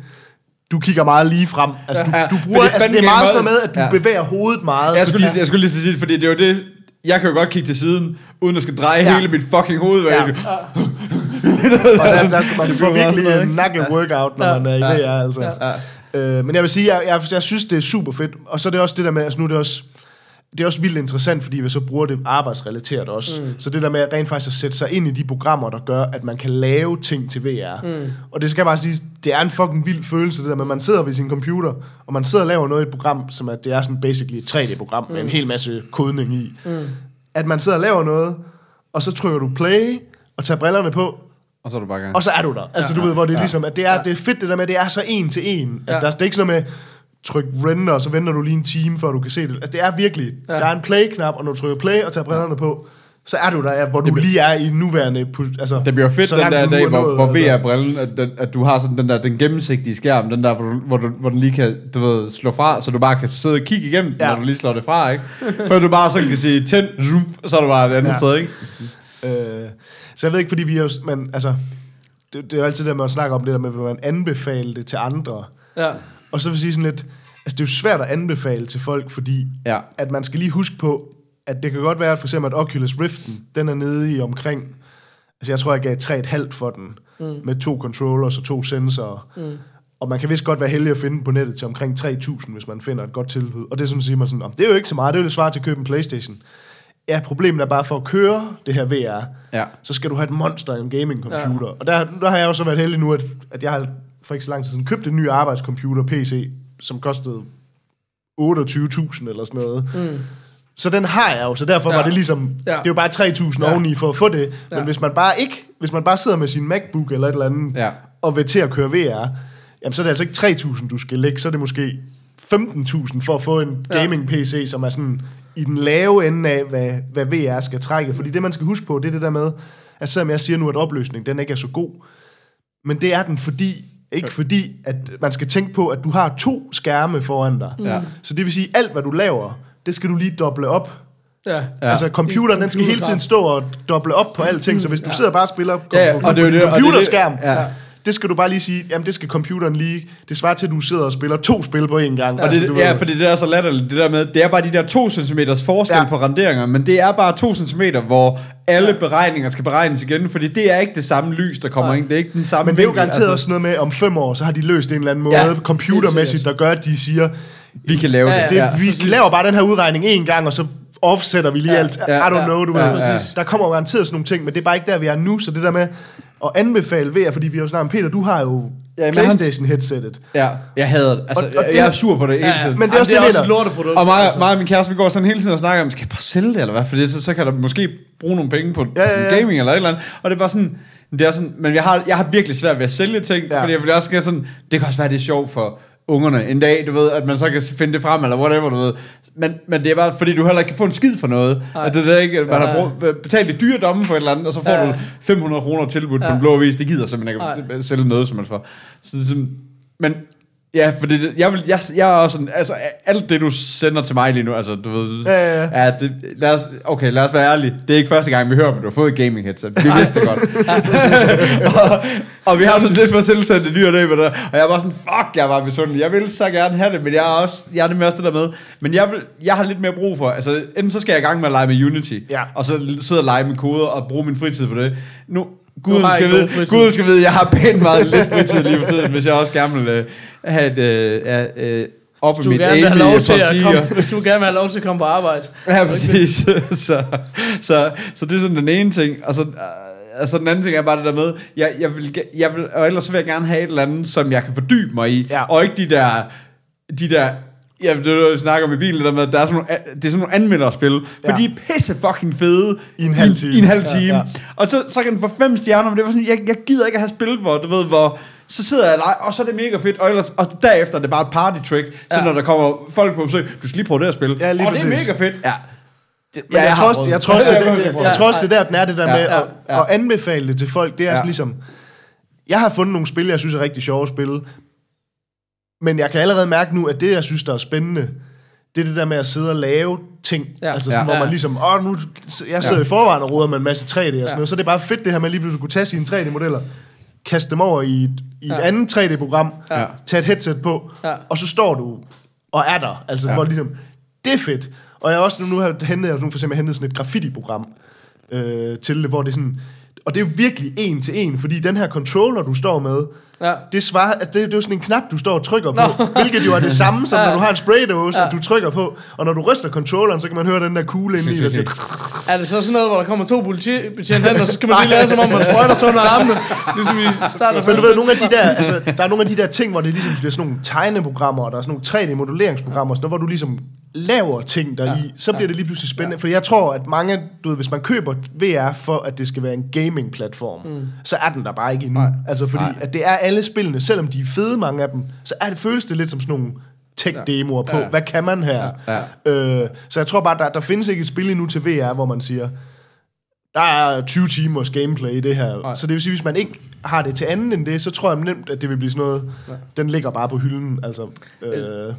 Du kigger meget lige frem. Altså, du,
Ja.
du
For
bruger,
det er
altså, det er meget sådan noget med, at du
Ja.
bevæger hovedet meget.
Jeg skulle,
fordi-
lige, jeg skulle lige sige det, fordi det er jo det... Jeg kan jo godt kigge til siden, uden at skal dreje
Ja.
hele mit fucking hoved.
Ja.
Ja. [LAUGHS]
Og der, der, man
Det sådan
virkelig en
ikke?
nakke-workout, når
Ja.
man er i
Ja.
VR, altså.
Ja.
Øh, men jeg vil sige, jeg, jeg, jeg synes, det er super fedt. Og så er det også det der med, altså nu er det også, det er også vildt interessant, fordi vi så bruger det arbejdsrelateret også. Mm. Så det der med rent faktisk at sætte sig ind i de programmer, der gør, at man kan lave ting til VR. Mm. Og det skal jeg bare sige, det er en fucking vild følelse, det der med, at man sidder ved sin computer, og man sidder og laver noget i et program, som er, det er sådan basically et 3D-program mm. med en hel masse kodning i. Mm. At man sidder og laver noget, og så trykker du play, og tager brillerne på,
Og så er du bare gang.
og så er du der. Altså, du ved, hvor det er ligesom, at det er, det er fedt det der med, at det er så en til en. At
Ja.
der, det er ikke sådan noget med, tryk render, og så venter du lige en time, før du kan se det. Altså, det er virkelig,
Ja.
der er en play-knap, og når du trykker play og tager brillerne på, så er du der, ja, hvor du lige er i nuværende... Altså,
Det bliver fedt
så
den
langt
der dag,
er
hvor,
nået,
hvor
altså.
VR-brillen, at, den, at du har sådan den der den gennemsigtige skærm, den der, hvor du, hvor du, hvor den lige kan du ved, slå fra, så du bare kan sidde og kigge igennem, ja. Når du lige slår det fra, ikke? For du bare sådan kan sige, tænd, zoom, så er du bare et andet ja. Sted, ikke?
Øh, så jeg ved ikke, fordi vi jo... Men altså, det, det er jo altid det, man snakker om det der med, at man anbefaler det til andre.
Ja.
Og så vil jeg sige sådan lidt, altså det er jo svært at anbefale til folk, fordi
Ja.
at man skal lige huske på, at det kan godt være, at for eksempel at Oculus Riften, den er nede i omkring, altså jeg tror, jeg gav 3,5 for den, mm. med to controllers og to sensorer. Mm. Og man kan vist godt være heldig at finde den på nettet til omkring 3.000, hvis man finder et godt tilbud. Og det er sådan, siger man sådan, "Om, det er jo ikke så meget, det er jo det svar til at købe en Playstation. Ja, problemet er bare for at køre det her VR,
Ja.
så skal du have et monster i en gaming computer. Ja. Og der, der har jeg jo så været heldig nu, at, at jeg har for ikke så lang tid siden købt en ny arbejdscomputer PC, som kostede 28.000 eller sådan noget. Mm. Så den har jeg jo, så derfor ja.
Ja.
var det ligesom,
Ja.
det er jo bare 3.000
Ja.
ja. oveni for at få det. Men
Ja.
hvis man bare ikke, hvis man bare sidder med sin MacBook eller et eller andet,
Ja.
og vil til at køre VR, jamen så er det altså ikke 3.000, du skal lægge, så er det måske 15.000 for at få en
Ja.
gaming-PC, som er sådan i den lave ende af, hvad, hvad VR skal trække. Fordi det, man skal huske på, det er det der med, at selvom jeg siger nu, at opløsningen den ikke er så god, men det er den fordi, ikke fordi, at man skal tænke på, at du har to skærme foran dig.
Ja.
Så det vil sige, alt hvad du laver, det skal du lige doble op.
Ja.
Ja. Altså computeren, den skal hele tiden stå og doble op på alting, så hvis du sidder bare og spiller
Ja, ja,
på,
og det er jo
på din
og det det-
computerskærm,
ja.
Det skal du bare lige sige, jamen det skal computeren lige, det svarer til, at du sidder og spiller to spil på en gang.
Og det,
altså, du
ja, fordi det er så latterligt, det der med, det er bare de der 2 cm forskel ja.
Ja.
på renderinger, men det er bare 2 cm, hvor alle ja. beregninger skal beregnes igen, fordi det er ikke det samme lys, der kommer
Nej.
ind, det er ikke den samme
Men det er jo
vinkel, altså.
garanteret også noget med, om fem år, så har de løst en eller anden måde,
Ja,
ja, computermæssigt, der gør, at de siger,
Vi kan lave
Ja,
det.
det,
ja,
ja, vi
præcis.
laver bare den her udregning en gang, og så offsetter vi lige
Ja.
alt. I
Ja,
don't
ja,
know, du
ja,
ved.
ja.
Der kommer jo garanteret sådan nogle ting, men det er bare ikke der, vi er nu. Så det der med at anbefale VR, fordi vi har jo snakket om, Peter, du har jo
Ja,
Playstation-headsettet.
Ja, jeg hader det. Altså,
Og- og
jeg,
det-
jeg er sur på det hele tiden.
Men det er også det,
det er også et lorteprodukt.
Og mig,
altså.
mig og min kæreste, vi går sådan hele tiden og snakker om, skal jeg bare sælge det, eller hvad? Fordi så, så kan der måske bruge nogle penge på
Ja, ja, ja.
gaming eller et eller andet. Og det er bare sådan, det er sådan men jeg har, jeg har virkelig svært ved at sælge ting,
Ja.
ja. fordi jeg vil også gerne sådan, det kan også være, det er sjovt for ungerne en dag, du ved, at man så kan finde det frem, eller whatever, du ved. Men, men det er bare, fordi du heller ikke kan få en skid for noget.
Nej.
At det er ikke, man
Ja.
har brugt, betalt i dyre domme for et eller andet, og så får
Ja.
du 500 kroner tilbudt
Ja.
på en blå vis. Det gider simpelthen ikke at sælge noget, som man får. Så, men Ja, for det, jeg, vil, jeg, jeg er også sådan, altså alt det, du sender til mig lige nu, altså du ved,
Ja, ja, ja.
ja det, lad os, okay, lad os være ærlige, det er ikke første gang, vi hører, at du har fået et gaming headset, vi vidste det godt. [LAUGHS] og, og, vi har sådan lidt for tilsendt det nye dag med det, og jeg var sådan, fuck, jeg var misundelig, jeg vil så gerne have det, men jeg er også, jeg er nemlig også det der med, men jeg, vil, jeg har lidt mere brug for, altså enten så skal jeg i gang med at lege med Unity,
Ja.
og så sidde og lege med koder og bruge min fritid på det. Nu, Gud skal, vide. Gud skal vide, jeg har pænt meget lidt fritid lige for tiden, hvis jeg også gerne vil øh, have et, øh, øh, op
Hvis du
mit
gerne vil have lov til at komme, hvis du gerne vil have lov til at komme på arbejde.
Ja, præcis. [LAUGHS] så, så, så det er sådan den ene ting. Og så, altså den anden ting er bare det der med, jeg, jeg, vil, jeg vil, og ellers så vil jeg gerne have et eller andet, som jeg kan fordybe mig i.
Ja.
Og ikke de der, de der Ja, det er jeg snakker om i bilen, der med, der er sådan nogle, det er sådan nogle anmelderspil, for
Ja.
de er pisse fucking fede
I en halv time.
I, en halv
Ja,
time.
ja.
Og så, så kan den få fem stjerner, men det var sådan, jeg, jeg gider ikke at have spil, hvor, du ved, hvor, så sidder jeg og leger, og så er det mega fedt, og, ellers, og derefter er det bare et party trick, så
Ja.
når der kommer folk på besøg, du skal lige prøve det at spille.
Ja, lige
og det er
præcis.
mega fedt. Ja. Det,
Men jeg, tror også, jeg tror også, det, det, det,
Ja.
jeg tror også, det er der, den er det der
Ja,
med
ja,
at,
ja.
at anbefale det til folk. Det er
Ja.
sådan ligesom... Jeg har fundet nogle spil, jeg synes er rigtig sjove at spille. Men jeg kan allerede mærke nu, at det, jeg synes, der er spændende, det er det der med at sidde og lave ting.
Ja.
Altså sådan,
Ja.
hvor man ligesom, åh, nu, jeg sidder
Ja.
i forvejen og roder med en masse 3D og sådan
Ja.
noget, så det er bare fedt det her med lige pludselig at kunne tage sine 3D-modeller, kaste dem over i et, i et
Ja.
andet 3D-program,
Ja.
tage et headset på,
Ja.
og så står du og er der. Altså,
Ja.
hvor ligesom, det er fedt. Og jeg har også nu, nu har hentet, jeg nu for eksempel hentet sådan et graffiti-program øh, til det, hvor det er sådan, og det er virkelig en til en, fordi den her controller, du står med,
Ja.
det, svarer, at det, det er jo sådan en knap, du står og trykker på, hvilket jo er det samme, som
Ja.
når du har en spraydåse,
Ja.
at du trykker på, og når du ryster controlleren, så kan man høre den der kugle inde i, der siger,
Er det så sådan noget, hvor der kommer to politibetjente hen, og så skal man lige lade som om, man sprøjter sig under armene, ligesom i starten
Men du ved, nogle af de der, altså, der er nogle af de der ting, hvor det ligesom bliver sådan nogle tegneprogrammer, og der er sådan nogle 3D-modelleringsprogrammer, sådan noget, hvor du ligesom laver ting der i, så bliver det lige pludselig spændende. For jeg tror, at mange, du ved, hvis man køber VR for, at det skal være en gaming-platform, mm. så er den der bare ikke endnu.
Nej.
Altså fordi,
Nej.
at det er alle spillene, selvom de er fede, mange af dem, så er det, føles det lidt som sådan nogle tech-demoer på,
Ja.
hvad kan man her?
Ja.
Øh, så jeg tror bare, der, der findes ikke et spil endnu til VR, hvor man siger, der er 20 timers gameplay i det her.
Nej.
Så det vil sige, hvis man ikke har det til anden end det, så tror jeg nemt, at det vil blive sådan noget, den ligger bare på hylden. Altså, øh,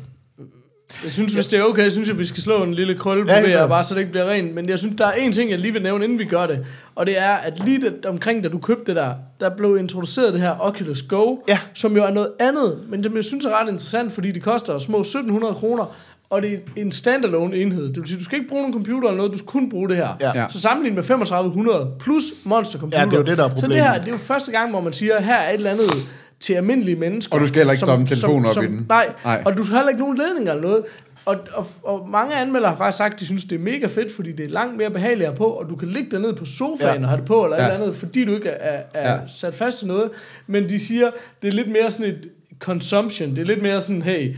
Jeg synes, hvis det er okay, synes jeg, vi skal slå en lille krølle på
Ja,
bare så det ikke bliver rent. Men jeg synes, der er en ting, jeg lige vil nævne, inden vi gør det. Og det er, at lige det, omkring, da du købte det der, der blev introduceret det her Oculus Go,
Ja.
som jo er noget andet, men som jeg synes er ret interessant, fordi det koster små 1700 kroner, og det er en standalone enhed. Det vil sige, du skal ikke bruge nogen computer eller noget, du skal kun bruge det her.
Ja.
Så sammenlignet med 3500 plus monster computer.
Ja, det er jo det, der er
Så det
problemet.
her, det er jo første gang, hvor man siger, her er et eller andet til almindelige mennesker.
Og du skal heller ikke stoppe en telefon op i den.
Nej,
Nej.
og du har heller ikke nogen ledninger eller noget. Og, og, og mange anmeldere har faktisk sagt, at de synes, det er mega fedt, fordi det er langt mere behageligt at på, og du kan ligge der ned på sofaen
Ja.
og have det på, eller ja. Et eller andet, fordi du ikke er, er
Ja.
sat fast til noget. Men de siger, det er lidt mere sådan et consumption. Det er lidt mere sådan, hey,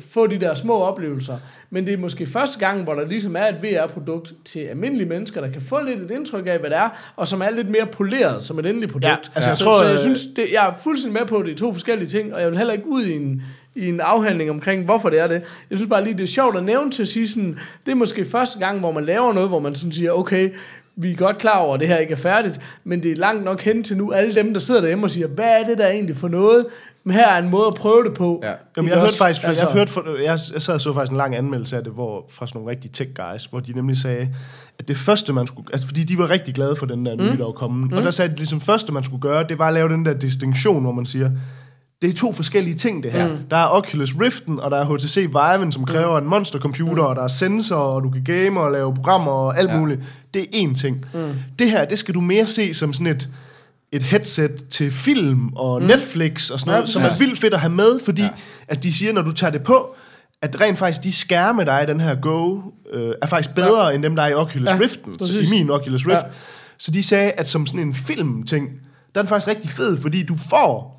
få de der små oplevelser. Men det er måske første gang, hvor der ligesom er et VR-produkt til almindelige mennesker, der kan få lidt et indtryk af, hvad det er, og som er lidt mere poleret som et endeligt produkt.
Ja, altså, jeg
så,
tror,
så jeg
øh,
synes, det, jeg er fuldstændig med på, at det er to forskellige ting, og jeg vil heller ikke ud i en, i en afhandling omkring, hvorfor det er det. Jeg synes bare lige, det er sjovt at nævne til at sige sådan, det er måske første gang, hvor man laver noget, hvor man sådan siger, okay, vi er godt klar over, at det her ikke er færdigt, men det er langt nok hen til nu alle dem, der sidder derhjemme og siger, hvad er det der egentlig for noget? Men her er en måde at prøve det på.
Ja.
Jamen, jeg hørte faktisk, altså, jeg, hørte for, jeg, jeg sad og så faktisk en lang anmeldelse af det, hvor, fra sådan nogle rigtige tech guys, hvor de nemlig sagde, at det første man skulle, altså fordi de var rigtig glade for den der nye, der var kommet, mm. og der sagde de, at ligesom første man skulle gøre, det var at lave den der distinktion, hvor man siger, det er to forskellige ting, det her. Mm. Der er Oculus Riften, og der er HTC Viven, som kræver en monstercomputer, mm. og der er sensorer, og du kan game og lave programmer og alt ja.
Ja.
muligt. Det er én ting. Mm. Det her, det skal du mere se som sådan et, et headset til film og mm. Netflix og sådan noget,
Ja,
som er
præcis.
vildt fedt at have med, fordi ja.
Ja.
at de siger, når du tager det på, at rent faktisk de skærme, der er i den her Go, øh, er faktisk bedre ja. end dem, der er i Oculus
Ja,
ja, Riften.
præcis.
I min Oculus Rift.
Ja.
Ja. Så de sagde, at som sådan en filmting, der er den faktisk rigtig fed, fordi du får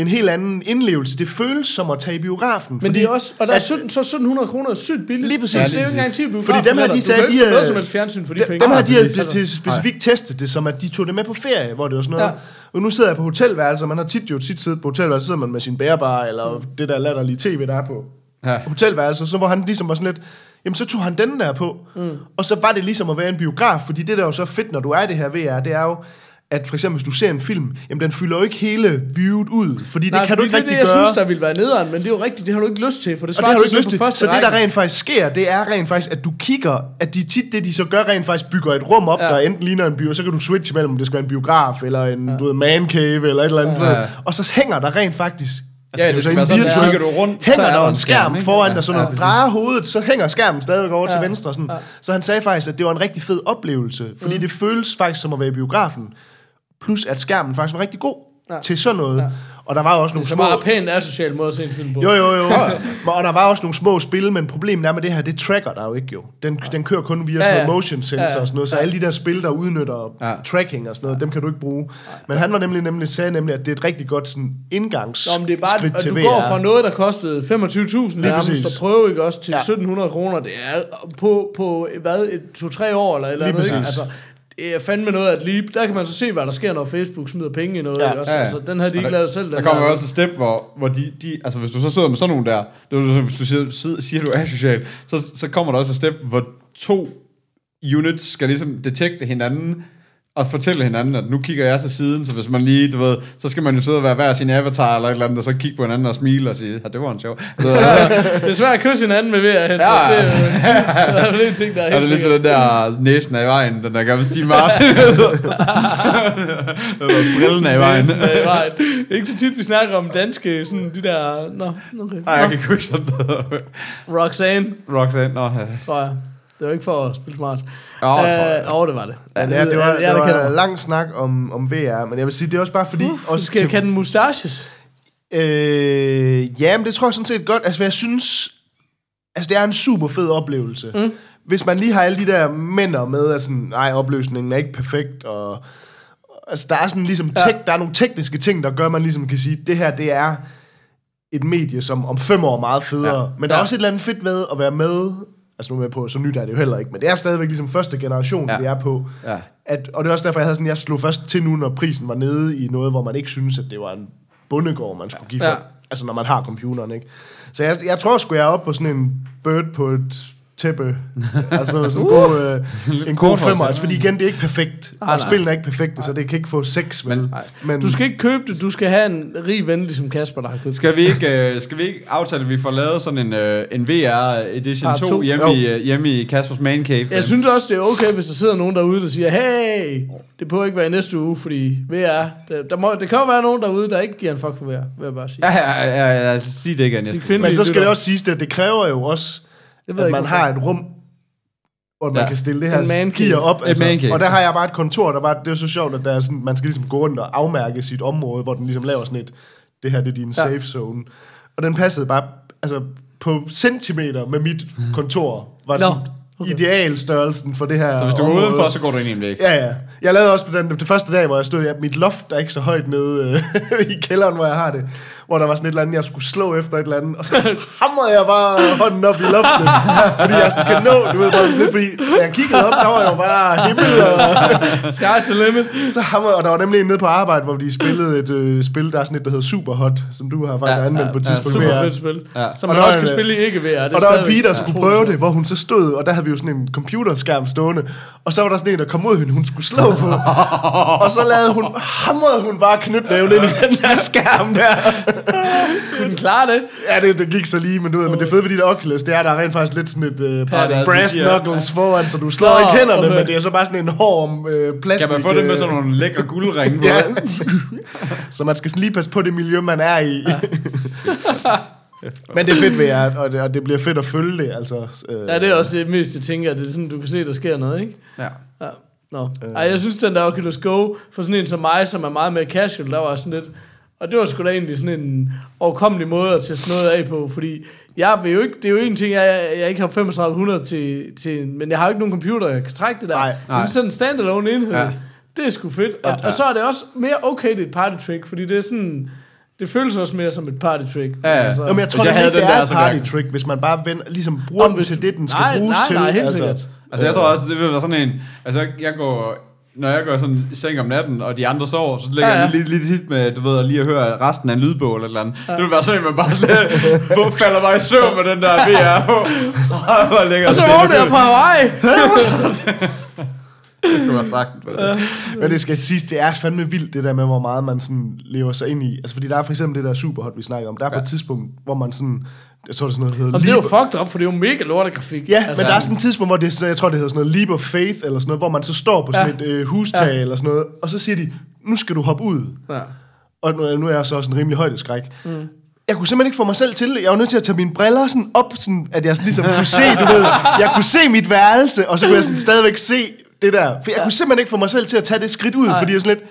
en helt anden indlevelse. Det føles som at tage i biografen.
Men
fordi
det er også, og der er
at-
17, så 1700 kroner er sygt billigt.
Lige præcis.
Ja, det er jo ikke engang 10 biografen.
Fordi dem her, de sagde, de er-
noget som helst fjernsyn for de
Dem,
penge.
dem her, de havde til specifikt testet det, som at de tog det med på ferie, hvor det var sådan noget.
Ja.
Og nu sidder jeg på hotelværelser, man har tit jo tit siddet på hotelværelser, sidder man med sin bærebar, eller det der latterlige tv, der er på
Ja.
hotelværelser, så hvor han ligesom var sådan lidt, jamen så tog han den der på, mm. og så var det ligesom at være en biograf, fordi det der er jo så fedt, når du er i det her VR, det er jo, at for eksempel hvis du ser en film, jamen den fylder jo ikke hele viewet ud, fordi
Nej,
det kan du ikke
det er
rigtig
det, jeg
gøre.
synes, der ville være nederen, men det er jo rigtigt, det har du ikke lyst til, for det
Og det
svarer
har du
til
ikke lyst
på
til.
første
Så det, der rent faktisk sker, det er rent faktisk, at du kigger, at de tit det, de så gør, rent faktisk bygger et rum op,
Ja.
ja. der enten ligner en bio, så kan du switche mellem, om det skal være en biograf, eller en ja. du ved, man cave, eller et eller andet, ja. du
Ja.
ved. Og så hænger der rent faktisk
Ja,
er jo
det
så
skal
en
være sådan,
virtuel-
kigger du rundt, så
hænger
er
der
der
en
en
skærm,
skærm, ikke?
foran
Ja,
dig, så når
ja,
du drejer hovedet, så hænger skærmen stadigvæk over
Ja.
til venstre. Sådan. Så han sagde faktisk, at det var en rigtig fed oplevelse, fordi
Mm.
det føles faktisk som at være i biografen, plus at skærmen faktisk var rigtig god
Ja.
til sådan noget. Og der var også nogle
Så
små...
meget pænt asocial måde at se en film på.
Jo, jo, jo. [LAUGHS] og der var også nogle små spil, men problemet er med det her, det tracker der jo ikke jo. Den, den kører kun via
Ja,
sådan
ja.
noget motion sensor
Ja, ja.
og sådan noget, så alle de der spil, der udnytter
Ja.
tracking og sådan noget, dem kan du ikke bruge. Men han var nemlig, nemlig sagde nemlig, at det er et rigtig godt sådan indgangsskridt
Nå, men det er bare, at du
VR.
går fra noget, der kostede 25.000 nærmest
præcis.
at prøve, ikke også, til
Ja.
1700 kroner. Det er på, på hvad, et, to-tre år eller eller
Lige
andet, ikke? Altså, er fandme noget at lige... Der kan man så se, hvad der sker, når Facebook smider penge i noget,
Ja.
ikke også?
Ja, ja.
Altså, den havde de ikke lavet selv.
Der
den
kommer jo også et step, hvor, hvor de, de, altså hvis du så sidder med sådan nogle der, det så, hvis du siger, siger, siger du er social, så, så kommer der også et step, hvor to units skal ligesom detekte hinanden, og fortælle hinanden, at nu kigger jeg til siden, så hvis man lige, du ved, så skal man jo sidde og være hver sin avatar eller et eller andet, og så kigge på hinanden og smile og sige, ja, det var en sjov. Så,
Det er svært at kysse hinanden med VR headset.
Ja.
Det er jo er en ting, der er
er det
helt
ligesom den der næsen er i vejen, den der gamle Steve Martin. [LAUGHS] Brillen er i vejen.
Er i vejen. Det er ikke så tit, vi snakker om danske, sådan de der... Nå, okay.
Nej, jeg kan ikke huske sådan noget.
Roxanne,
Roxanne, nå, ja.
tror jeg. Det var ikke for at spille smart.
Tror jeg.
Øh, Åh, det var det.
Men ja, det var,
jeg,
det
jeg,
var
kender
en lang snak om, om VR, men jeg vil sige, det er også bare fordi...
Uh,
også
skal,
til-
kan den mustaches?
Øh, ja, men det tror jeg sådan set godt. Altså, jeg synes... Altså, det er en super fed oplevelse. Mm. Hvis man lige har alle de der mænder med, at sådan, nej, opløsningen er ikke perfekt, og... Altså, der er sådan ligesom...
Ja.
Tek, der er nogle tekniske ting, der gør, at man ligesom kan sige, det her, det er et medie, som om fem år er meget federe. Ja. Men der er
Ja.
også et eller andet fedt ved at være med... Altså, nu er jeg på, så nyt er det jo heller ikke, men det er stadigvæk ligesom første generation,
Ja.
det er på.
Ja.
At, og det er også derfor, jeg havde sådan, jeg slog først til nu, når prisen var nede i noget, hvor man ikke synes, at det var en bondegård, man skulle give for.
Ja.
Ja. Altså, når man har computeren, ikke? Så jeg, jeg tror sgu, jeg er oppe på sådan en bird på et tæppe. [LAUGHS] altså sådan en god, øh, en god
kort
femmer. Altså, fordi igen, det er ikke perfekt.
Nej,
og
nej.
spillene er ikke perfekte, så det kan ikke få seks. Men, men
Du skal ikke købe det, du skal have en rig ven, ligesom Kasper, der har købt
Skal vi ikke, uh, skal vi ikke aftale, at vi får lavet sådan en, uh, en VR Edition
Part
2,
to.
hjemme,
Jo.
i, uh, hjemme i Kaspers Man Cave?
Jeg synes også, det er okay, hvis der sidder nogen derude, der siger, hey, det behøver ikke være i næste uge, fordi VR, der, der, må, det kan jo være nogen derude, der ikke giver en fuck for VR, vil jeg bare sige.
Ja, ja, ja, ja, ja, sig det
De
skal.
kvindelige
men så skal det også siges, at det kræver jo også,
Det ved jeg
at man
ikke,
har et rum, hvor man
Ja.
kan stille det her gear op. altså. Og der har jeg bare et kontor, der bare, det er så sjovt, at der er sådan, man skal ligesom gå rundt og afmærke sit område, hvor den ligesom laver sådan et, det her det er din
Ja.
safe zone. Og den passede bare, altså på centimeter med mit kontor, var
Nå,
sådan
okay.
idealstørrelsen for det her
Så hvis du går
område.
udenfor, så går du ind i en væg.
Ja, ja. Jeg lavede også på den, det første dag, hvor jeg stod, ja, mit loft er ikke så højt nede øh, [LAUGHS] i kælderen, hvor jeg har det. Hvor der var sådan et eller andet, jeg skulle slå efter et eller andet. Og så [LAUGHS] hamrede jeg bare hånden op i loftet. fordi jeg sådan kan nå, du ved, bare sådan lidt, fordi da jeg kiggede op, der var jo bare himmel. Og, [LAUGHS]
Sky's the limit.
så hamrede, og der var nemlig en nede på arbejde, hvor de spillede et øh, spil, der er sådan et, der hedder Superhot, som du har faktisk
Ja,
ja, anmeldt
ja,
på et
ja,
tidspunkt.
Super
VR.
fedt spil.
Ja.
Som
Og
man
der
også kan
en,
spille i ikke VR. Det
Og der var en pige, der skulle
utroligt
prøve det, hvor hun så stod, og der havde vi jo sådan en computerskærm stående, og så var der sådan en, der kom ud hende, hun skulle slå på, [LAUGHS] og så lavede hun, hamrede hun bare knytnæven ind i den der skærm der. [LAUGHS]
Kunne den klare det?
Ja, det, det gik så lige, men du ved, men det fede ved de der Oculus, det er, der er rent faktisk lidt sådan et uh,
Padding.
brass
Ja.
knuckles foran, så du slår
Nå,
ikke hænderne,
okay.
men det er så bare sådan en hård uh, plastik.
Kan man få det med
øh,
sådan nogle lækre guldringe på? [LAUGHS]
Ja. [LAUGHS] så man skal sådan lige passe på det miljø, man er i. men det er fedt ved jer, og det, og det bliver fedt at følge det, altså. Øh,
Ja, det er også det mest, jeg tænker. Det er sådan, du kan se, der sker noget, ikke?
Ja.
Ja. Nå. Ej, jeg synes, den der Oculus Go, for sådan en som mig, som er meget mere casual, der var sådan lidt, Og det var sgu da egentlig sådan en overkommelig måde at tage sådan noget af på, fordi jeg vil jo ikke, det er jo en ting, jeg, jeg ikke har 3500 til, til, men jeg har jo ikke nogen computer, jeg kan trække det der.
Nej.
Men sådan en standalone enhed,
Ja.
det er sgu fedt. Og, ja, og så er det også mere okay, det er et party trick, fordi det er sådan, det føles også mere som et party trick.
Ja, ja.
Altså,
Nå, men jeg tror,
jeg
det
havde
det
den
er
der,
et party trick, hvis man bare vender, ligesom bruger
Om
den til det, den skal
nej,
bruges
nej,
til.
nej, helt sikkert.
Altså, jeg tror også, det vil være sådan en... Altså, jeg går... Når jeg går sådan i seng om natten, og de andre sover, så lægger
Ja, ja.
jeg lige, lige, lige hit med, du ved, lige at høre resten af en lydbog eller et eller andet. Ja. Det vil være sådan, at man bare lidt, hvor falder mig i søvn med den der VR. [LAUGHS] Lækker
og så
det.
vågner jeg på Hawaii. [LAUGHS]
Det kunne være sagtens. Ja.
Men det skal siges, det er fandme vildt, det der med, hvor meget man sådan lever sig ind i. Altså, fordi der er for eksempel det der superhot, vi snakker om. Der er på
Ja.
et tidspunkt, hvor man sådan... Jeg tror, det er sådan noget, der hedder
Og det er jo fucked up, for det er jo mega lortegrafik.
Ja, altså, men der er sådan et tidspunkt, hvor det er sådan, jeg tror, det hedder sådan noget Leap of Faith, eller sådan noget, hvor man så står på sådan
Ja.
et øh, hustag,
Ja.
eller sådan noget, og så siger de, nu skal du hoppe ud.
Ja.
Og nu, nu er jeg så også en rimelig højdeskræk. Mm. Jeg kunne simpelthen ikke få mig selv til. Jeg var nødt til at tage mine briller sådan op, sådan, at jeg sådan ligesom kunne se, du ved, jeg kunne se mit værelse, og så kunne jeg sådan stadigvæk se det der. For jeg kunne simpelthen ikke få mig selv til at tage det skridt ud,
Nej.
fordi jeg sådan lidt,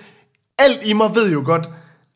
alt i mig ved jo godt,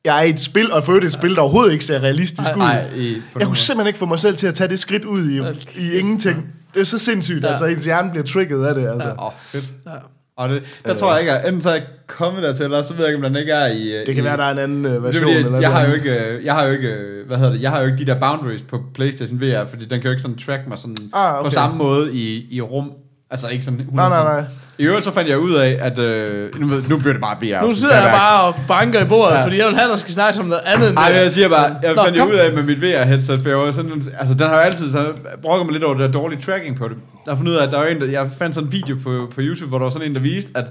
jeg er i et spil, og for et spil, der overhovedet ikke ser realistisk ud.
Nej, i, på
Jeg kunne simpelthen ikke få mig selv til at tage det skridt ud i, i ingenting. Det er så sindssygt, ja. Altså ens hjerne bliver trigget af det, altså. Ja.
Åh, oh, fedt.
Ja.
Og det, der tror jeg ikke, at enten så er jeg kommet dertil, eller så ved jeg ikke, om den ikke er i... øh,
Det kan
i,
være, der er en anden øh,
Det er
version.
fordi,
eller
jeg har jo ikke, øh, jeg har jo ikke, øh, hvad hedder det, jeg har jo ikke de der boundaries på PlayStation VR, fordi den kan jo ikke sådan track mig sådan
Ah, okay.
på samme måde i, i rum. Altså ikke sådan 100%.
Nej, nej, nej.
I øvrigt så fandt jeg ud af, at øh, nu, nu bliver det bare VR.
Nu sidder jeg bare og banker i bordet,
Ja.
fordi jeg vil have, at der skal snakke om noget andet end
Ej,
det.
jeg siger bare, jeg
Nå,
fandt
kom.
ud af med mit VR-headset, for jeg var sådan, altså den har jo altid, så brokker mig lidt over det der dårlige tracking på det. Jeg har fundet ud af, at der var en, der, jeg fandt sådan en video på, på YouTube, hvor der var sådan en, der viste, at,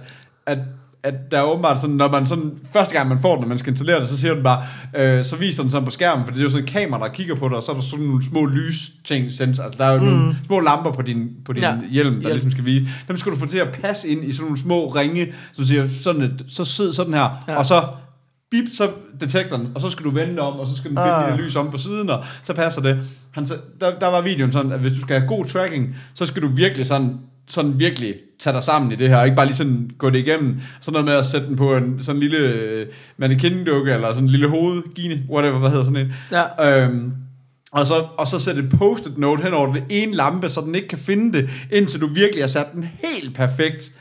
at at der er åbenbart sådan, når man sådan, første gang man får den, når man skal installere det, så siger den bare, øh, så viser den sådan på skærmen, for det er jo sådan et kamera, der kigger på det, og så er der sådan nogle små lys ting, sens, altså der er jo mm. nogle små lamper på din, på din ja. Hjelm, der
Hjelm.
ligesom skal vise. Dem skal du få til at passe ind i sådan nogle små ringe, som siger sådan et, så sid sådan her, ja. Og så bip, så detektoren, og så skal du vende om, og så skal den finde
Ah.
ah. lys om på siden, og så passer det. Han, så, der, der var videoen sådan, at hvis du skal have god tracking, så skal du virkelig sådan, sådan virkelig tage dig sammen i det her, og ikke bare lige sådan gå det igennem. Sådan noget med at sætte den på en sådan lille øh, mannequin-dukke, eller sådan en lille hoved, gine, whatever, hvad hedder sådan en.
Ja.
Øhm, og så, og så sætte et post-it note hen over det ene lampe, så den ikke kan finde det, indtil du virkelig har sat den helt perfekt